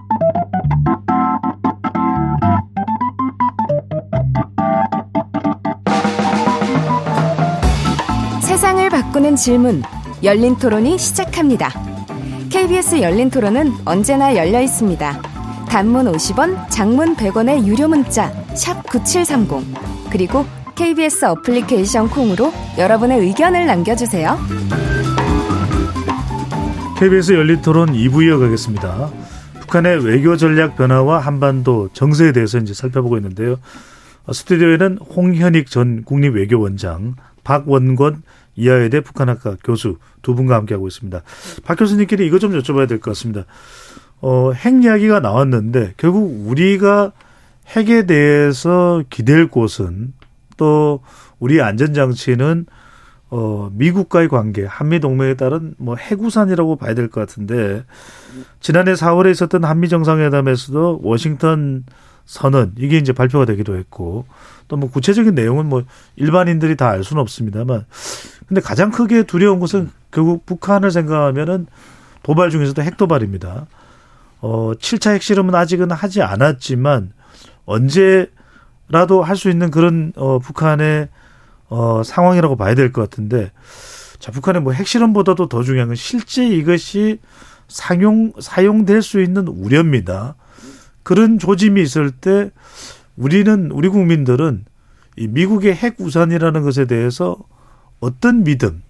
바꾸는 질문, 열린 토론이 시작합니다. KBS 열린 토론은 언제나 열려 있습니다. 단문 50원, 장문 100원의 유료 문자, 샵9730. 그리고 KBS 어플리케이션 콩으로 여러분의 의견을 남겨주세요. KBS 열린 토론 2부 이어가겠습니다. 북한의 외교 전략 변화와 한반도 정세에 대해서 이제 살펴보고 있는데요. 스튜디오에는 홍현익 전 국립외교원장, 박원권 이하여대 북한학과 교수 두 분과 함께하고 있습니다. 박 교수님끼리 이거 좀 여쭤봐야 될 것 같습니다. 어, 핵 이야기가 나왔는데 결국 우리가 핵에 대해서 기댈 곳은 또 우리 안전장치는 어, 미국과의 관계, 한미 동맹에 따른 뭐 해구산이라고 봐야 될 것 같은데, 지난해 4월에 있었던 한미 정상회담에서도 워싱턴 선언, 이게 이제 발표가 되기도 했고, 또 뭐 구체적인 내용은 뭐 일반인들이 다 알 수는 없습니다만, 근데 가장 크게 두려운 것은 결국 북한을 생각하면은 도발 중에서도 핵도발입니다. 어, 7차 핵실험은 아직은 하지 않았지만, 언제라도 할 수 있는 그런, 어, 북한의 어, 상황이라고 봐야 될 것 같은데, 자, 북한의 뭐 핵실험보다도 더 중요한 건 실제 이것이 사용, 사용될 수 있는 우려입니다. 그런 조짐이 있을 때 우리는, 우리 국민들은 이 미국의 핵 우산이라는 것에 대해서 어떤 믿음,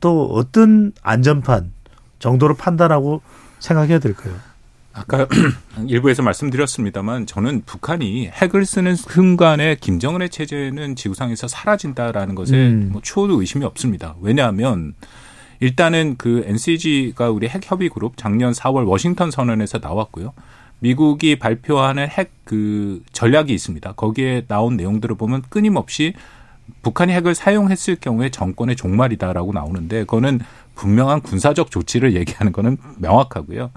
또 어떤 안전판 정도로 판단하고 생각해야 될까요? 아까 (clears throat) 일부에서 말씀드렸습니다만 저는 북한이 핵을 쓰는 순간에 김정은의 체제는 지구상에서 사라진다라는 것에 음. 뭐 추호도 의심이 없습니다. 왜냐하면 일단은 그 NCG가 우리 핵 협의 그룹 작년 4월 워싱턴 선언에서 나왔고요. 미국이 발표하는 핵 그 전략이 있습니다. 거기에 나온 내용들을 보면 끊임없이 북한이 핵을 사용했을 경우에 정권의 종말이다라고 나오는데 그거는 분명한 군사적 조치를 얘기하는 거는 명확하고요.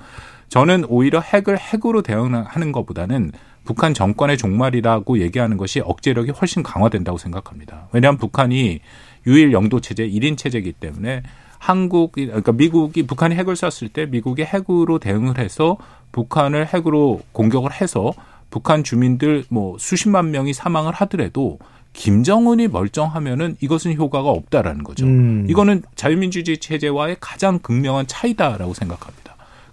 저는 오히려 핵을 핵으로 대응하는 것보다는 북한 정권의 종말이라고 얘기하는 것이 억제력이 훨씬 강화된다고 생각합니다. 왜냐하면 북한이 유일 영도 체제, 1인 체제이기 때문에 한국, 그러니까 미국이 북한이 핵을 쐈을 때 미국이 핵으로 대응을 해서 북한을 핵으로 공격을 해서 북한 주민들 뭐 수십만 명이 사망을 하더라도 김정은이 멀쩡하면은 이것은 효과가 없다라는 거죠. 음. 이거는 자유민주주의 체제와의 가장 극명한 차이다라고 생각합니다.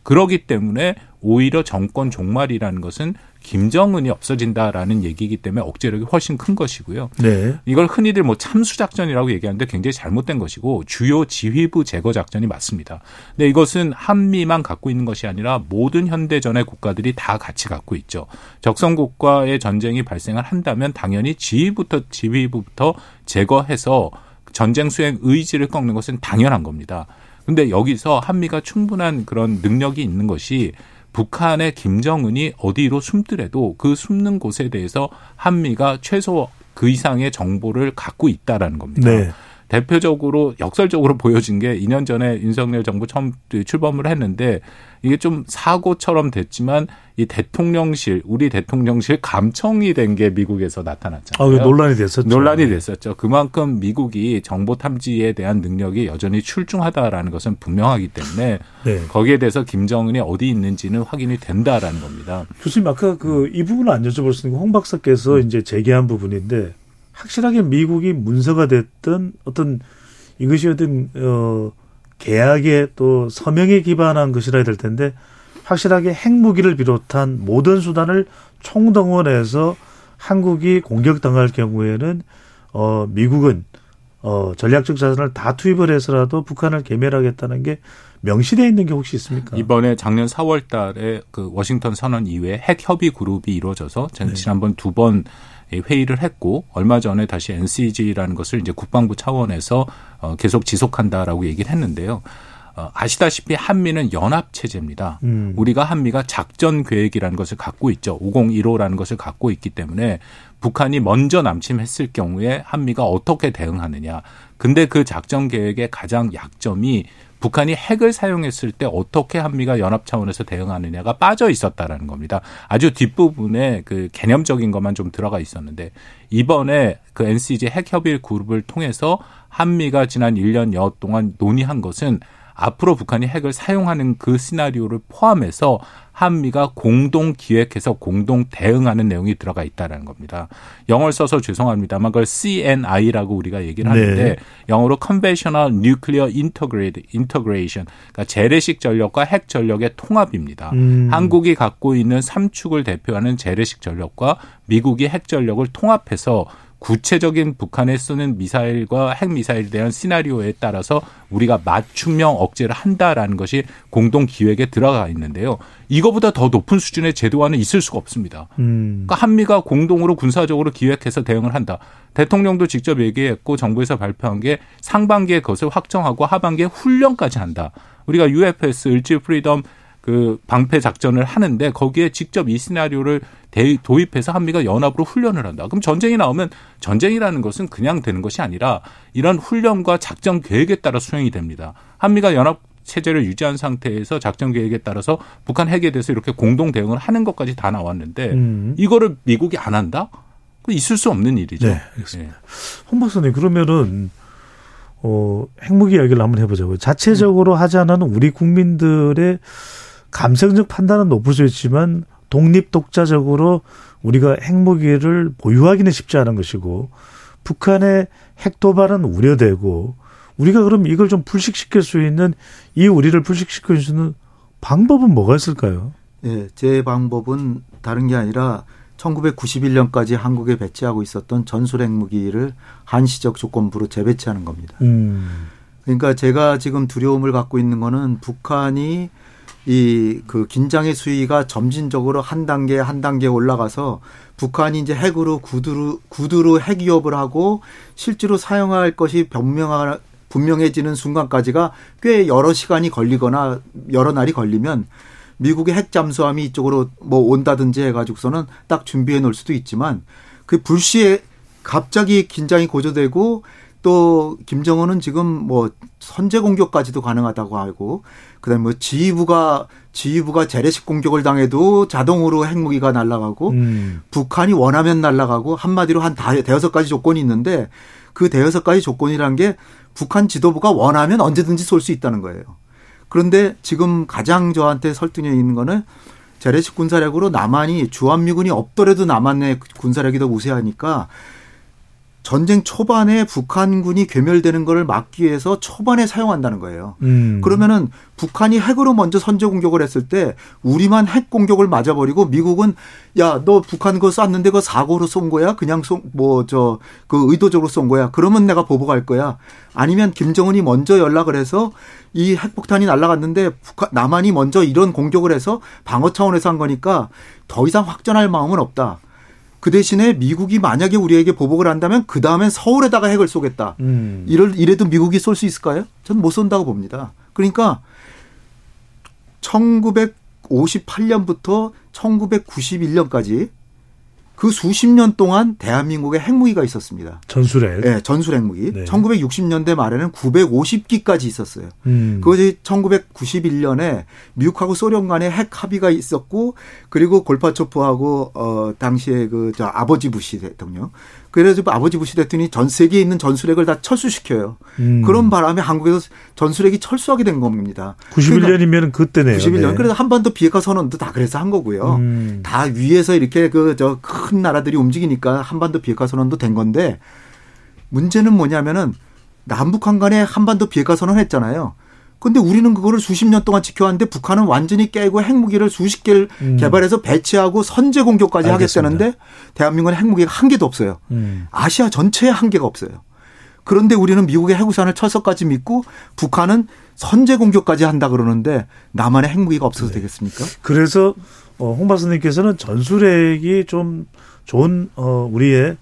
그러기 때문에 오히려 정권 종말이라는 것은 김정은이 없어진다라는 얘기이기 때문에 억제력이 훨씬 큰 것이고요. 네. 이걸 흔히들 뭐 참수 작전이라고 얘기하는데 굉장히 잘못된 것이고 주요 지휘부 제거 작전이 맞습니다. 근데 이것은 한미만 갖고 있는 것이 아니라 모든 현대전의 국가들이 다 같이 갖고 있죠. 적성국가의 전쟁이 발생을 한다면 당연히 지휘부터 지휘부부터 제거해서 전쟁 수행 의지를 꺾는 것은 당연한 겁니다. 근데 여기서 한미가 충분한 그런 능력이 있는 것이 북한의 김정은이 어디로 숨더라도 그 숨는 곳에 대해서 한미가 최소 그 이상의 정보를 갖고 있다라는 겁니다. 네. 대표적으로 역설적으로 (laughs) 보여진 게 2년 전에 윤석열 정부 처음 출범을 했는데 이게 좀 사고처럼 됐지만 이 대통령실 우리 대통령실 감청이 된 게 미국에서 나타났잖아요. 아, 논란이 됐었죠. 논란이 됐었죠. 그만큼 미국이 정보 탐지에 대한 능력이 여전히 출중하다라는 것은 분명하기 때문에 (laughs) 네. 거기에 대해서 김정은이 어디 있는지는 확인이 된다라는 겁니다. 교수님 아까 그 이 부분을 안 여쭤볼 수 있는 홍 박사께서 음. 이제 제기한 부분인데 확실하게 미국이 문서가 됐던 어떤 이것이 어떤 어 계약에 또 서명에 기반한 것이라 될 텐데 확실하게 핵무기를 비롯한 모든 수단을 총동원해서 한국이 공격당할 경우에는 어 미국은 어 전략적 자산을 다 투입을 해서라도 북한을 괴멸하겠다는 게 명시되어 있는 게 혹시 있습니까? 이번에 작년 4월 달에 그 워싱턴 선언 이후에 핵 협의 그룹이 이루어져서 네. 지난번 두번 회의를 했고 얼마 전에 다시 NCG라는 것을 이제 국방부 차원에서 어 계속 지속한다라고 얘기를 했는데요. 어, 아시다시피 한미는 연합 체제입니다. 음. 우리가 한미가 작전 계획이라는 것을 갖고 있죠. 5015라는 것을 갖고 있기 때문에 북한이 먼저 남침했을 경우에 한미가 어떻게 대응하느냐. 근데 그 작전 계획의 가장 약점이 북한이 핵을 사용했을 때 어떻게 한미가 연합 차원에서 대응하느냐가 빠져 있었다라는 겁니다. 아주 뒷부분에 그 개념적인 것만 좀 들어가 있었는데 이번에 그 NCG 핵 협의 그룹을 통해서 한미가 지난 1년여 동안 논의한 것은 앞으로 북한이 핵을 사용하는 그 시나리오를 포함해서 한미가 공동 기획해서 공동 대응하는 내용이 들어가 있다는 겁니다. 영어를 써서 죄송합니다만 그걸 CNI라고 우리가 얘기를 하는데 네. 영어로 Conventional Nuclear Integrated Integration, 그러니까 재래식 전력과 핵 전력의 통합입니다. 음. 한국이 갖고 있는 삼축을 대표하는 재래식 전력과 미국이 핵 전력을 통합해서 구체적인 북한에 쏘는 미사일과 핵미사일에 대한 시나리오에 따라서 우리가 맞춤형 억제를 한다라는 것이 공동 기획에 들어가 있는데요. 이거보다 더 높은 수준의 제도화는 있을 수가 없습니다. 음. 그러니까 한미가 공동으로 군사적으로 기획해서 대응을 한다. 대통령도 직접 얘기했고 정부에서 발표한 게 상반기에 그것을 확정하고 하반기에 훈련까지 한다. 우리가 UFS 을지 프리덤 그 방패 작전을 하는데 거기에 직접 이 시나리오를 대, 도입해서 한미가 연합으로 훈련을 한다. 그럼 전쟁이 나오면 전쟁이라는 것은 그냥 되는 것이 아니라 이런 훈련과 작전 계획에 따라 수행이 됩니다. 한미가 연합 체제를 유지한 상태에서 작전 계획에 따라서 북한 핵에 대해서 이렇게 공동 대응을 하는 것까지 다 나왔는데 음. 이거를 미국이 안 한다? 그 있을 수 없는 일이죠. 네, 알겠습니다. 홍 박사님 그러면은 어, 핵무기 이야기를 한번 해보자고요. 자체적으로 하지 않은 우리 국민들의 감성적 판단은 높을 수 있지만 독립 독자적으로 우리가 핵무기를 보유하기는 쉽지 않은 것이고 북한의 핵 도발은 우려되고 우리가 그럼 이걸 좀 불식시킬 수 있는 이 우리를 불식시킬 수 있는 방법은 뭐가 있을까요? 예, 제 방법은 다른 게 아니라 1991년까지 한국에 배치하고 있었던 전술 핵무기를 한시적 조건부로 재배치하는 겁니다. 음. 그러니까 제가 지금 두려움을 갖고 있는 거는 북한이 이 그 긴장의 수위가 점진적으로 한 단계 한 단계 올라가서 북한이 이제 핵으로 구두로 구두로 핵 위협을 하고 실제로 사용할 것이 변명하 분명해지는 순간까지가 꽤 여러 시간이 걸리거나 여러 날이 걸리면 미국의 핵 잠수함이 이쪽으로 뭐 온다든지 해가지고서는 딱 준비해 놓을 수도 있지만 그 불시에 갑자기 긴장이 고조되고 또 김정은은 지금 뭐 선제 공격까지도 가능하다고 하고 그다음에 뭐 지휘부가 지휘부가 재래식 공격을 당해도 자동으로 핵무기가 날아가고 음. 북한이 원하면 날아가고 한마디로 한다 대여섯 가지 조건이 있는데 그 대여섯 가지 조건이란 게 북한 지도부가 원하면 언제든지 쏠 수 있다는 거예요. 그런데 지금 가장 저한테 설득력 있는 거는 재래식 군사력으로 남한이 주한미군이 없더라도 남한의 군사력이 더 우세하니까 전쟁 초반에 북한군이 괴멸되는 것을 막기 위해서 초반에 사용한다는 거예요. 음. 그러면은 북한이 핵으로 먼저 선제 공격을 했을 때 우리만 핵 공격을 맞아버리고 미국은 야 너 북한 그거 쐈는데 그거 사고로 쏜 거야? 그냥 뭐 저 그 의도적으로 쏜 거야? 그러면 내가 보복할 거야. 아니면 김정은이 먼저 연락을 해서 이 핵폭탄이 날아갔는데 북한 남한이 먼저 이런 공격을 해서 방어 차원에서 한 거니까 더 이상 확전할 마음은 없다. 그 대신에 미국이 만약에 우리에게 보복을 한다면 그 다음엔 서울에다가 핵을 쏘겠다. 음. 이럴 이래도 미국이 쏠 수 있을까요? 저는 못 쏜다고 봅니다. 그러니까 1958년부터 1991년까지 그 수십 년 동안 대한민국에 핵무기가 있었습니다. 전술핵. 네, 전술 핵무기. 네. 1960년대 말에는 950기까지 있었어요. 음. 그것이 1991년에 미국하고 소련 간에 핵 합의가 있었고 그리고 골파초프하고 어 당시에 그 저 아버지 부시 대통령 그래서 아버지 부시 대통령이 전 세계에 있는 전술핵을 다 철수시켜요. 음. 그런 바람에 한국에서 전술핵이 철수하게 된 겁니다. 91년이면 그때네요. 91년. 네. 그래서 한반도 비핵화 선언도 다 그래서 한 거고요. 음. 다 위에서 이렇게 그 저 큰 나라들이 움직이니까 한반도 비핵화 선언도 된 건데 문제는 뭐냐면은 남북한 간에 한반도 비핵화 선언 했잖아요. 근데 우리는 그거를 수십 년 동안 지켜왔는데 북한은 완전히 깨고 핵무기를 수십 개를 음. 개발해서 배치하고 선제 공격까지 알겠습니다. 하겠다는데 대한민국은 핵무기가 한 개도 없어요. 음. 아시아 전체에 한 개가 없어요. 그런데 우리는 미국의 핵우산을 철석까지 믿고 북한은 선제 공격까지 한다 그러는데 남한의 핵무기가 없어서 네. 되겠습니까? 그래서 어, 홍 박사님께서는 전술핵이 좀 좋은 어, 우리의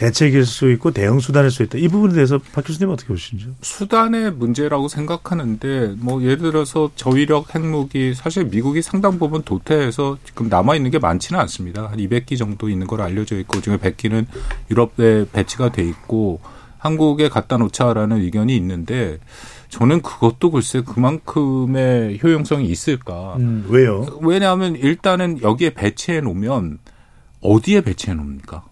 대책일 수 있고 대응 수단일 수 있다. 이 부분에 대해서 박 교수님 어떻게 보시죠? 수단의 문제라고 생각하는데 뭐 예를 들어서 저위력 핵무기 사실 미국이 상당 부분 도태해서 지금 남아 있는 게 많지는 않습니다. 한 200기 정도 있는 걸로 알려져 있고 그중에 100기는 유럽에 배치가 돼 있고 한국에 갖다 놓자라는 의견이 있는데 저는 그것도 글쎄 그만큼의 효용성이 있을까? 음, 왜요? 왜냐하면 일단은 여기에 배치해 놓으면 어디에 배치해 놓습니까?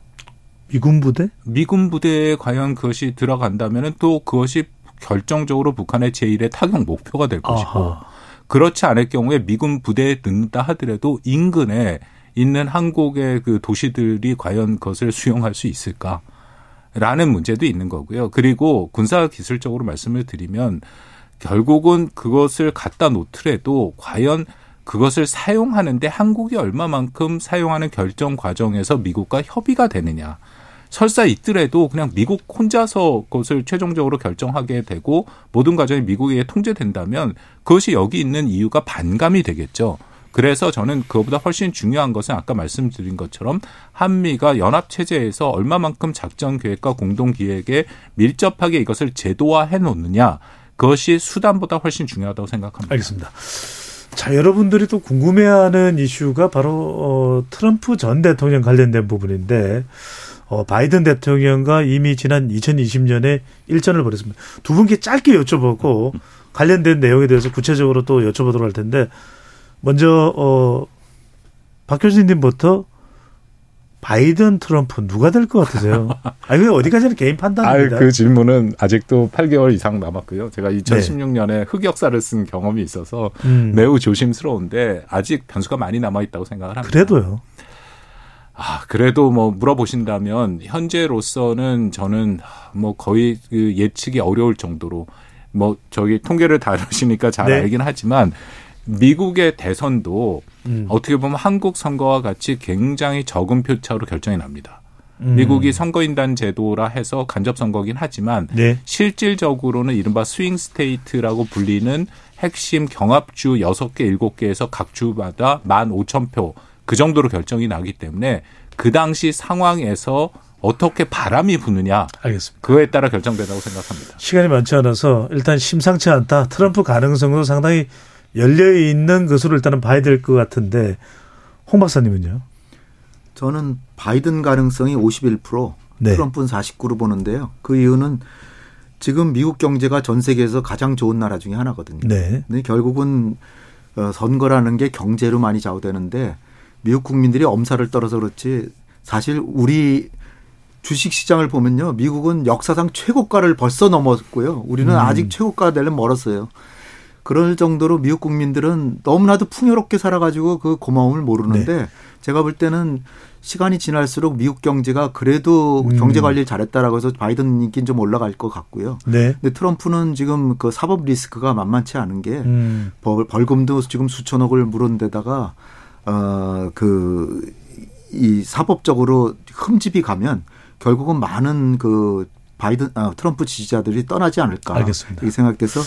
미군 부대? 미군 부대에 과연 그것이 들어간다면은 또 그것이 결정적으로 북한의 제1의 타격 목표가 될 것이고 아하. 그렇지 않을 경우에 미군 부대에 넣는다 하더라도 인근에 있는 한국의 그 도시들이 과연 그것을 수용할 수 있을까? 라는 문제도 있는 거고요. 그리고 군사 기술적으로 말씀을 드리면 결국은 그것을 갖다 놓더라도 과연 그것을 사용하는데 한국이 얼마만큼 사용하는 결정 과정에서 미국과 협의가 되느냐. 설사 있더라도 그냥 미국 혼자서 그것을 최종적으로 결정하게 되고 모든 과정이 미국에 통제된다면 그것이 여기 있는 이유가 반감이 되겠죠. 그래서 저는 그것보다 훨씬 중요한 것은 아까 말씀드린 것처럼 한미가 연합 체제에서 얼마만큼 작전 계획과 공동 기획에 밀접하게 이것을 제도화해 놓느냐 그것이 수단보다 훨씬 중요하다고 생각합니다. 알겠습니다. 자, 여러분들이 또 궁금해하는 이슈가 바로 어, 트럼프 전 대통령 관련된 부분인데 어, 바이든 대통령과 이미 지난 2020년에 일전을 벌였습니다. 두 분께 짧게 여쭤보고 관련된 내용에 대해서 구체적으로 또 여쭤보도록 할 텐데 먼저 어, 박 교수님부터 바이든 트럼프 누가 될 것 같으세요? (laughs) 아니 그 어디까지는 개인 판단입니다. 아, 그 질문은 아직도 8개월 이상 남았고요. 제가 2016년에 흑역사를 쓴 경험이 있어서 음. 매우 조심스러운데 아직 변수가 많이 남아 있다고 생각을 합니다. 그래도요. 아, 그래도 뭐 물어보신다면 현재로서는 저는 뭐 거의 그 예측이 어려울 정도로 뭐 저기 통계를 다루시니까 잘 네. 알긴 하지만 미국의 대선도 음. 어떻게 보면 한국 선거와 같이 굉장히 적은 표차로 결정이 납니다. 음. 미국이 선거인단 제도라 해서 간접 선거긴 하지만 네. 실질적으로는 이른바 swing state라고 불리는 핵심 경합주 6개, 7개에서 각 주마다 15,000표 그 정도로 결정이 나기 때문에 그 당시 상황에서 어떻게 바람이 부느냐 알겠습니다. 그거에 따라 결정된다고 생각합니다. 시간이 많지 않아서 일단 심상치 않다. 트럼프 가능성도 상당히 열려 있는 것으로 일단은 봐야 될 것 같은데 홍 박사님은요? 저는 바이든 가능성이 51%, 네. 트럼프는 49로 보는데요. 그 이유는 지금 미국 경제가 전 세계에서 가장 좋은 나라 중에 하나거든요. 네. 근데 결국은 어, 선거라는 게 경제로 많이 좌우되는데 미국 국민들이 엄살을 떨어서 그렇지 사실 우리 주식 시장을 보면요. 미국은 역사상 최고가를 벌써 넘었고요. 우리는 음. 아직 최고가 되려면 멀었어요. 그럴 정도로 미국 국민들은 너무나도 풍요롭게 살아가지고 그 고마움을 모르는데 네. 제가 볼 때는 시간이 지날수록 미국 경제가 그래도 음. 경제 관리를 잘했다라고 해서 바이든 인기는 좀 올라갈 것 같고요. 네. 근데 트럼프는 지금 그 사법 리스크가 만만치 않은 게 음. 벌, 벌금도 지금 수천억을 물은 데다가 어 그 이 사법적으로 흠집이 가면 결국은 많은 그 바이든 아, 트럼프 지지자들이 떠나지 않을까 알겠습니다. 이 생각돼서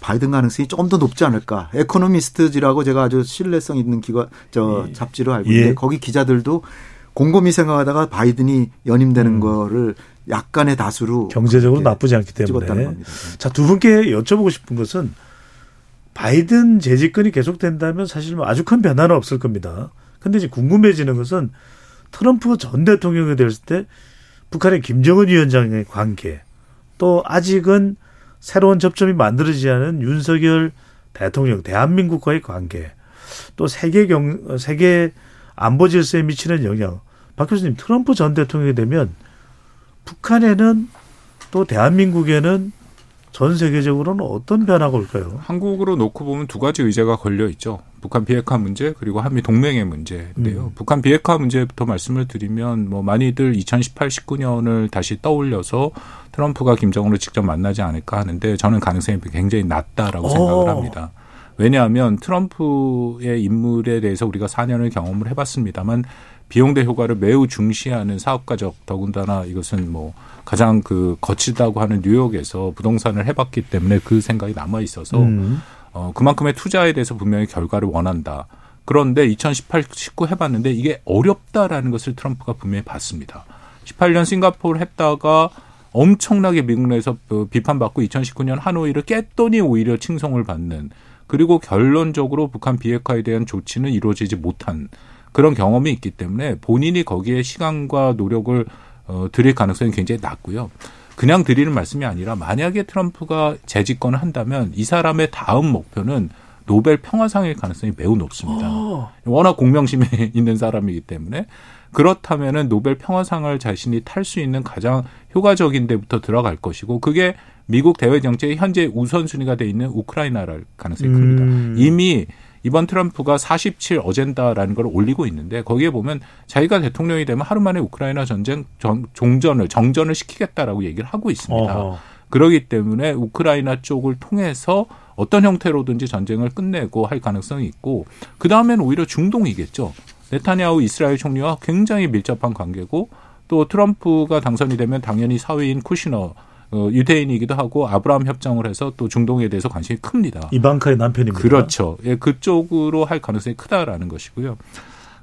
바이든 가능성이 조금 더 높지 않을까 에코노미스트지라고 제가 아주 신뢰성 있는 기관 저 잡지로 알고 있는데 예. 거기 기자들도 곰곰이 생각하다가 바이든이 연임되는 거를 약간의 다수로 음. 경제적으로 나쁘지 않기 때문에. 겁니다. 네. 자, 두 분께 여쭤보고 싶은 것은 바이든 재집권이 계속된다면 사실 뭐 아주 큰 변화는 없을 겁니다. 근데 이제 궁금해지는 것은 트럼프 전 대통령이 됐을 때 북한의 김정은 위원장의 관계 또 아직은 새로운 접점이 만들어지지 않은 윤석열 대통령 대한민국과의 관계 또 세계 경 세계 안보 질서에 미치는 영향 박 교수님 트럼프 전 대통령이 되면 북한에는 또 대한민국에는 전 세계적으로는 어떤 변화가 올까요? 한국으로 놓고 보면 두 가지 의제가 걸려 있죠. 북한 비핵화 문제 그리고 한미 동맹의 문제인데요. 음. 북한 비핵화 문제부터 말씀을 드리면 뭐 많이들 2018, 19년을 다시 떠올려서 트럼프가 김정은을 직접 만나지 않을까 하는데 저는 가능성이 굉장히 낮다라고 오. 생각을 합니다. 왜냐하면 트럼프의 인물에 대해서 우리가 4년을 경험을 해봤습니다만 비용 대 효과를 매우 중시하는 사업가적 더군다나 이것은 뭐 가장 그 거치다고 하는 뉴욕에서 부동산을 해봤기 때문에 그 생각이 남아 있어서 음. 어, 그만큼의 투자에 대해서 분명히 결과를 원한다. 그런데 2018, 19 해봤는데 이게 어렵다라는 것을 트럼프가 분명히 봤습니다. 18년 싱가포르 했다가 엄청나게 미국 내에서 어, 비판받고 2019년 하노이를 깼더니 오히려 칭송을 받는 그리고 결론적으로 북한 비핵화에 대한 조치는 이루어지지 못한 그런 경험이 있기 때문에 본인이 거기에 시간과 노력을 어, 드릴 가능성이 굉장히 낮고요. 그냥 드리는 말씀이 아니라 만약에 트럼프가 재집권을 한다면 이 사람의 다음 목표는 노벨 평화상일 가능성이 매우 높습니다. 어. 워낙 공명심에 (laughs) 있는 사람이기 때문에 그렇다면은 노벨 평화상을 자신이 탈 수 있는 가장 효과적인 데부터 들어갈 것이고 그게 미국 대외 정책의 현재 우선순위가 돼 있는 우크라이나랄 가능성이 음. 큽니다. 이미 이번 트럼프가 47 어젠다라는 걸 올리고 있는데 거기에 보면 자기가 대통령이 되면 하루 만에 우크라이나 전쟁 정, 종전을 정전을 시키겠다라고 얘기를 하고 있습니다. 어허. 그러기 때문에 우크라이나 쪽을 통해서 어떤 형태로든지 전쟁을 끝내고 할 가능성이 있고 그 다음에는 오히려 중동이겠죠. 네타냐후 이스라엘 총리와 굉장히 밀접한 관계고 또 트럼프가 당선이 되면 당연히 사회인 쿠시너 어, 유대인이기도 하고 아브라함 협정을 해서 또 중동에 대해서 관심이 큽니다. 이방카의 남편입니다. 그렇죠. 예, 그쪽으로 할 가능성이 크다라는 것이고요.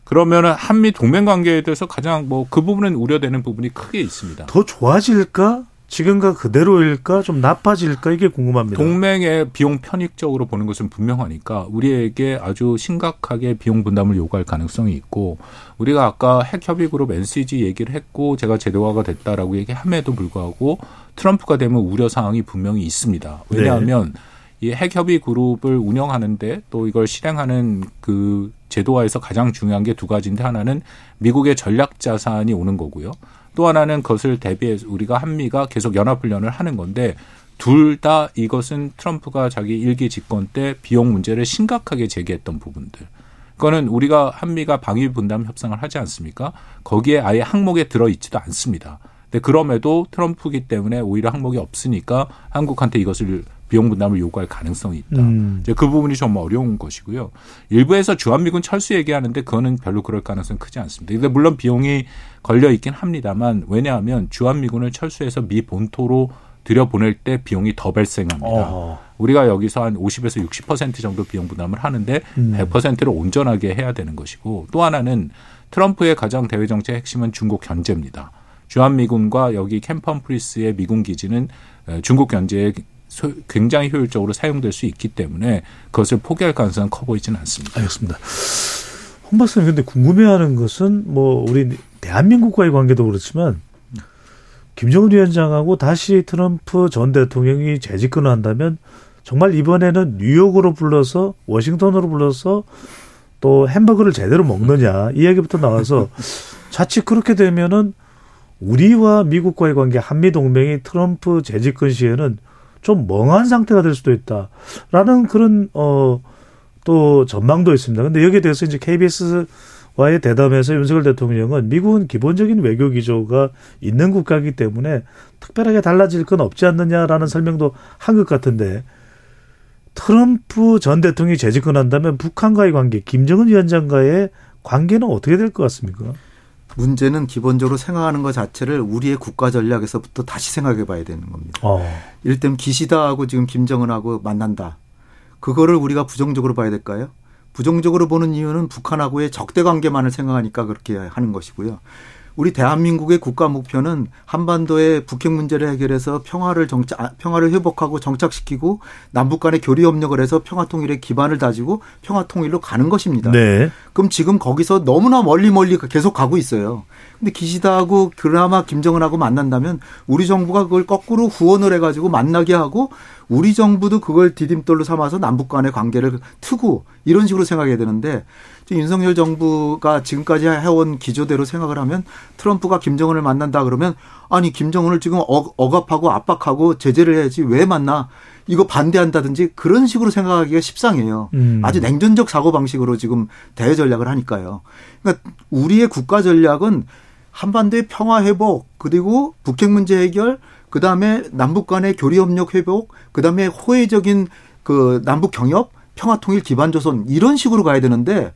그러면은 한미 동맹 관계에 대해서 가장 뭐 그 부분은 우려되는 부분이 크게 있습니다. 더 좋아질까? 지금과 그대로일까? 좀 나빠질까? 이게 궁금합니다. 동맹의 비용 편익적으로 보는 것은 분명하니까 우리에게 아주 심각하게 비용 분담을 요구할 가능성이 있고 우리가 아까 핵 협의 그룹 NCG 얘기를 했고 제가 제도화가 됐다라고 얘기함에도 불구하고 트럼프가 되면 우려 사항이 분명히 있습니다. 왜냐하면 이핵 협의 그룹을 운영하는데 또 이걸 실행하는 그 제도화에서 가장 중요한 게 두 가지인데 하나는 미국의 전략 자산이 오는 거고요. 또 하나는 그것을 대비해서 우리가 한미가 계속 연합훈련을 하는 건데 둘 다 이것은 트럼프가 자기 일기 집권 때 비용 문제를 심각하게 제기했던 부분들. 그거는 우리가 한미가 방위 분담 협상을 하지 않습니까? 거기에 아예 항목에 들어 있지도 않습니다. 근데 그럼에도 트럼프기 때문에 오히려 항목이 없으니까 한국한테 이것을 비용 분담을 요구할 가능성이 있다. 음. 이제 그 부분이 좀 어려운 것이고요. 일부에서 주한미군 철수 얘기하는데 그거는 별로 그럴 가능성은 크지 않습니다. 근데 물론 비용이 걸려 있긴 합니다만 왜냐하면 주한미군을 철수해서 미 본토로 들여보낼 때 비용이 더 발생합니다. 어허. 우리가 여기서 한 50에서 60% 정도 비용 부담을 하는데 음. 100%를 온전하게 해야 되는 것이고 또 하나는 트럼프의 가장 대외 정책 핵심은 중국 견제입니다. 주한미군과 여기 캠퍼프리스의 미군 기지는 에, 중국 견제에 소- 굉장히 효율적으로 사용될 수 있기 때문에 그것을 포기할 가능성은 커 보이지는 않습니다. 알겠습니다. 홍 박사님 근데 궁금해하는 것은 뭐 우리 대한민국과의 관계도 그렇지만 김정은 위원장하고 다시 트럼프 전 대통령이 재집권을 한다면 정말 이번에는 뉴욕으로 불러서 워싱턴으로 불러서 또 햄버거를 제대로 먹느냐 이 얘기부터 나와서 (laughs) 자칫 그렇게 되면은 우리와 미국과의 관계 한미 동맹이 트럼프 재집권 시에는 좀 멍한 상태가 될 수도 있다라는 그런 어 또 전망도 있습니다. 근데 여기에 대해서 이제 KBS와의 대담에서 윤석열 대통령은 미국은 기본적인 외교 기조가 있는 국가이기 때문에 특별하게 달라질 건 없지 않느냐라는 설명도 한 것 같은데 트럼프 전 대통령이 재집권한다면 북한과의 관계, 김정은 위원장과의 관계는 어떻게 될 것 같습니까? 문제는 기본적으로 생각하는 것 자체를 우리의 국가 전략에서부터 다시 생각해 봐야 되는 겁니다. 어. 일단 기시다하고 지금 김정은하고 만난다. 그거를 우리가 부정적으로 봐야 될까요? 부정적으로 보는 이유는 북한하고의 적대 관계만을 생각하니까 그렇게 하는 것이고요. 우리 대한민국의 국가 목표는 한반도의 북핵 문제를 해결해서 평화를 정착, 아, 평화를 회복하고 정착시키고 남북 간의 교류 협력을 해서 평화 통일의 기반을 다지고 평화 통일로 가는 것입니다. 네. 그럼 지금 거기서 너무나 멀리 멀리 계속 가고 있어요. 근데 기시다하고 그나마 김정은하고 만난다면 우리 정부가 그걸 거꾸로 후원을 해가지고 만나게 하고 우리 정부도 그걸 디딤돌로 삼아서 남북 간의 관계를 트고 이런 식으로 생각해야 되는데 윤석열 정부가 지금까지 해온 기조대로 생각을 하면 트럼프가 김정은을 만난다 그러면 아니 김정은을 지금 억- 억압하고 압박하고 제재를 해야지 왜 만나 이거 반대한다든지 그런 식으로 생각하기가 십상해요. 음. 아주 냉전적 사고 방식으로 지금 대외 전략을 하니까요. 그러니까 우리의 국가 전략은 한반도의 평화 회복 그리고 북핵 문제 해결 그다음에 남북 간의 교류 협력 회복 그다음에 호혜적인 그 남북 경협 평화 통일 기반 조선 이런 식으로 가야 되는데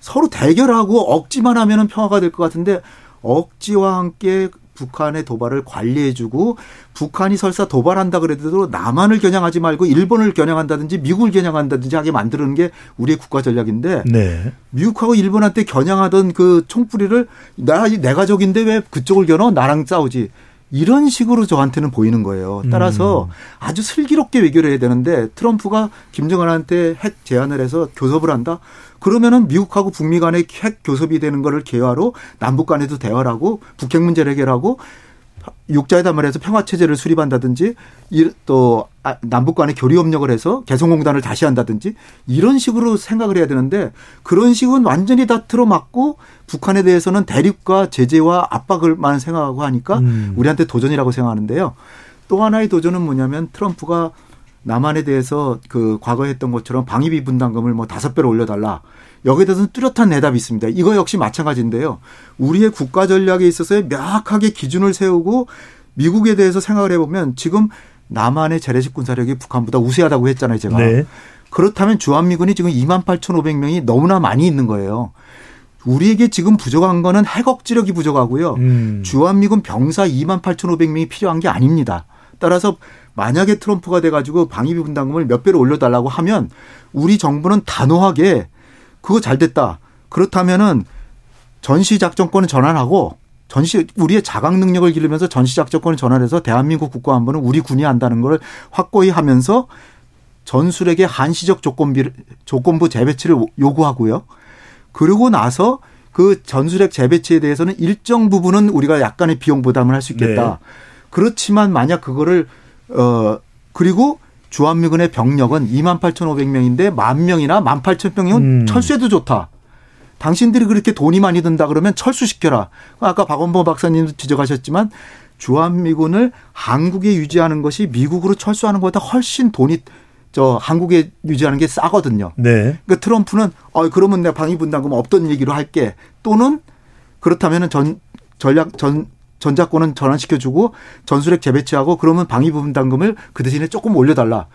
서로 대결하고 억지만 하면은 평화가 될 것 같은데 억지와 함께 북한의 도발을 관리해주고 북한이 설사 도발한다 그래도 남한을 겨냥하지 말고 일본을 겨냥한다든지 미국을 겨냥한다든지 하게 만드는 게 우리의 국가 전략인데 네. 미국하고 일본한테 겨냥하던 그 총뿌리를 나 내 가족인데 왜 그쪽을 겨눠 나랑 싸우지 이런 식으로 저한테는 보이는 거예요. 따라서 아주 슬기롭게 외교를 해야 되는데 트럼프가 김정은한테 핵 제안을 해서 교섭을 한다. 그러면은 미국하고 북미 간의 핵 교섭이 되는 거를 개화로 남북 간에도 대화를 하고 북핵 문제를 해결하고 육자회담을 해서 평화 체제를 수립한다든지 이- 또 아, 남북 간의 교류 협력을 해서 개성공단을 다시 한다든지 이런 식으로 생각을 해야 되는데 그런 식은 완전히 다 틀어막고 북한에 대해서는 대립과 제재와 압박을만 생각하고 하니까 음. 우리한테 도전이라고 생각하는데요. 또 하나의 도전은 뭐냐면 트럼프가 남한에 대해서 그 과거에 했던 것처럼 방위비 분담금을 뭐 다섯 배로 올려달라. 여기에 대해서는 뚜렷한 대답이 있습니다. 이거 역시 마찬가지인데요. 우리의 국가 전략에 있어서 명확하게 기준을 세우고 미국에 대해서 생각을 해보면 지금 남한의 재래식 군사력이 북한보다 우세하다고 했잖아요, 제가. 네. 그렇다면 주한미군이 지금 28,500명이 너무나 많이 있는 거예요. 우리에게 지금 부족한 거는 핵억지력이 부족하고요. 음. 주한미군 병사 28,500명이 필요한 게 아닙니다. 따라서 만약에 트럼프가 돼가지고 방위비 분담금을 몇 배로 올려달라고 하면 우리 정부는 단호하게 그거 잘 됐다. 그렇다면은 전시 작전권을 전환하고 전시 우리의 자각 능력을 기르면서 전시 작전권을 전환해서 대한민국 국가안보는 우리 군이 한다는 걸 확고히 하면서 전술에게 한시적 조건비 조건부 재배치를 요구하고요. 그러고 나서 그 전술핵 재배치에 대해서는 일정 부분은 우리가 약간의 비용 부담을 할 수 있겠다. 네. 그렇지만 만약 그거를 어 그리고 주한미군의 병력은 28,500명인데 만 명이나 18,000명이면 음. 철수해도 좋다. 당신들이 그렇게 돈이 많이 든다 그러면 철수시켜라. 아까 박원보 박사님도 지적하셨지만 주한미군을 한국에 유지하는 것이 미국으로 철수하는 것보다 훨씬 돈이 저 한국에 유지하는 게 싸거든요. 네. 그러니까 트럼프는 어 그러면 내가 방위 분담금 없던 얘기로 할게. 또는 그렇다면은 전 전략 전 전자권은 전환시켜주고 전술핵 재배치하고 그러면 방위 분담금을 그 대신에 조금 올려달라.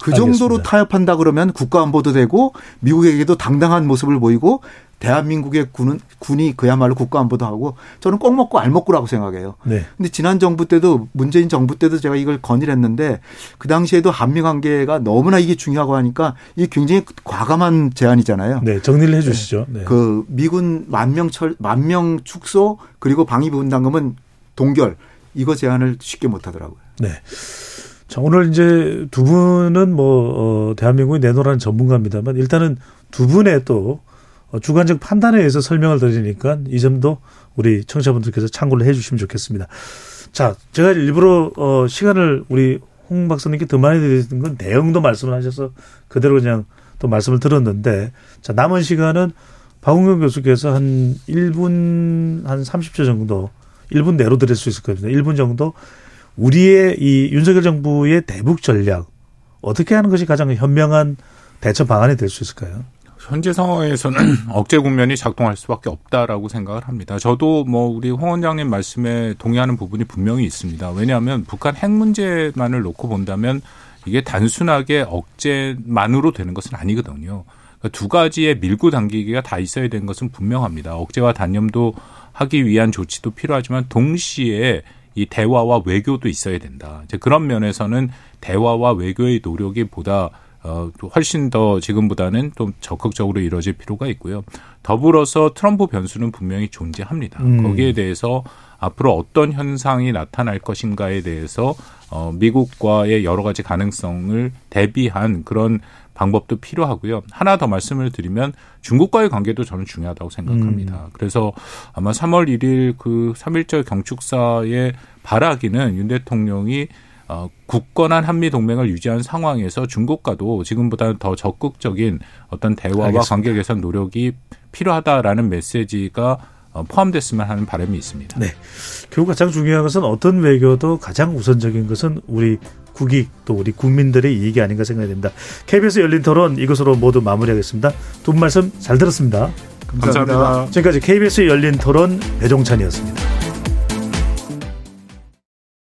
그 정도로 알겠습니다. 타협한다 그러면 국가안보도 되고 미국에게도 당당한 모습을 보이고 대한민국의 군은 군이 그야말로 국가안보도 하고 저는 꼭 먹고 알 먹고라고 생각해요. 네. 근데 지난 정부 때도 문재인 정부 때도 제가 이걸 건의했는데 그 당시에도 한미 관계가 너무나 이게 중요하고 하니까 이게 굉장히 과감한 제안이잖아요. 네, 정리를 해 주시죠. 네. 그 미군 만명 철 만명 축소 그리고 방위 분담금은 동결 이거 제안을 쉽게 못 하더라고요. 네. 자, 오늘 이제 두 분은 뭐, 어, 대한민국이 내놓으라는 전문가입니다만 일단은 두 분의 또 어, 주관적 판단에 의해서 설명을 드리니까 이 점도 우리 청취자분들께서 참고를 해 주시면 좋겠습니다. 자, 제가 일부러 어, 시간을 우리 홍 박사님께 더 많이 드리는 건 내용도 말씀을 하셔서 그대로 그냥 또 말씀을 들었는데 자, 남은 시간은 박웅경 교수께서 한 1분 한 30초 정도 1분 내로 드릴 수 있을 거거든요. 1분 정도 우리의 이 윤석열 정부의 대북 전략 어떻게 하는 것이 가장 현명한 대처 방안이 될 수 있을까요? 현재 상황에서는 (clears throat) 억제 국면이 작동할 수밖에 없다라고 생각을 합니다. 저도 뭐 우리 홍 원장님 말씀에 동의하는 부분이 분명히 있습니다. 왜냐하면 북한 핵 문제만을 놓고 본다면 이게 단순하게 억제만으로 되는 것은 아니거든요. 그러니까 두 가지의 밀고 당기기가 다 있어야 되는 것은 분명합니다. 억제와 단념도 하기 위한 조치도 필요하지만 동시에 이 대화와 외교도 있어야 된다. 이제 그런 면에서는 대화와 외교의 노력이 보다 어, 훨씬 더 지금보다는 좀 적극적으로 이루어질 필요가 있고요. 더불어서 트럼프 변수는 분명히 존재합니다. 음. 거기에 대해서 앞으로 어떤 현상이 나타날 것인가에 대해서 어, 미국과의 여러 가지 가능성을 대비한 그런 방법도 필요하고요. 하나 더 말씀을 드리면 중국과의 관계도 저는 중요하다고 생각합니다. 그래서 아마 3월 1일 그 3.1절 경축사의 바라기는 윤 대통령이 어, 굳건한 한미 동맹을 유지한 상황에서 중국과도 지금보다는 더 적극적인 어떤 대화와 알겠습니다. 관계 개선 노력이 필요하다라는 메시지가 어, 포함됐으면 하는 바람이 있습니다. 네. 결국 가장 중요한 것은 어떤 외교도 가장 우선적인 것은 우리 국익 또 우리 국민들의 이익이 아닌가 생각이 됩니다. KBS 열린 토론 이것으로 모두 마무리하겠습니다. 두 분 말씀 잘 들었습니다. 감사합니다. 지금까지 KBS 열린 토론 배종찬이었습니다.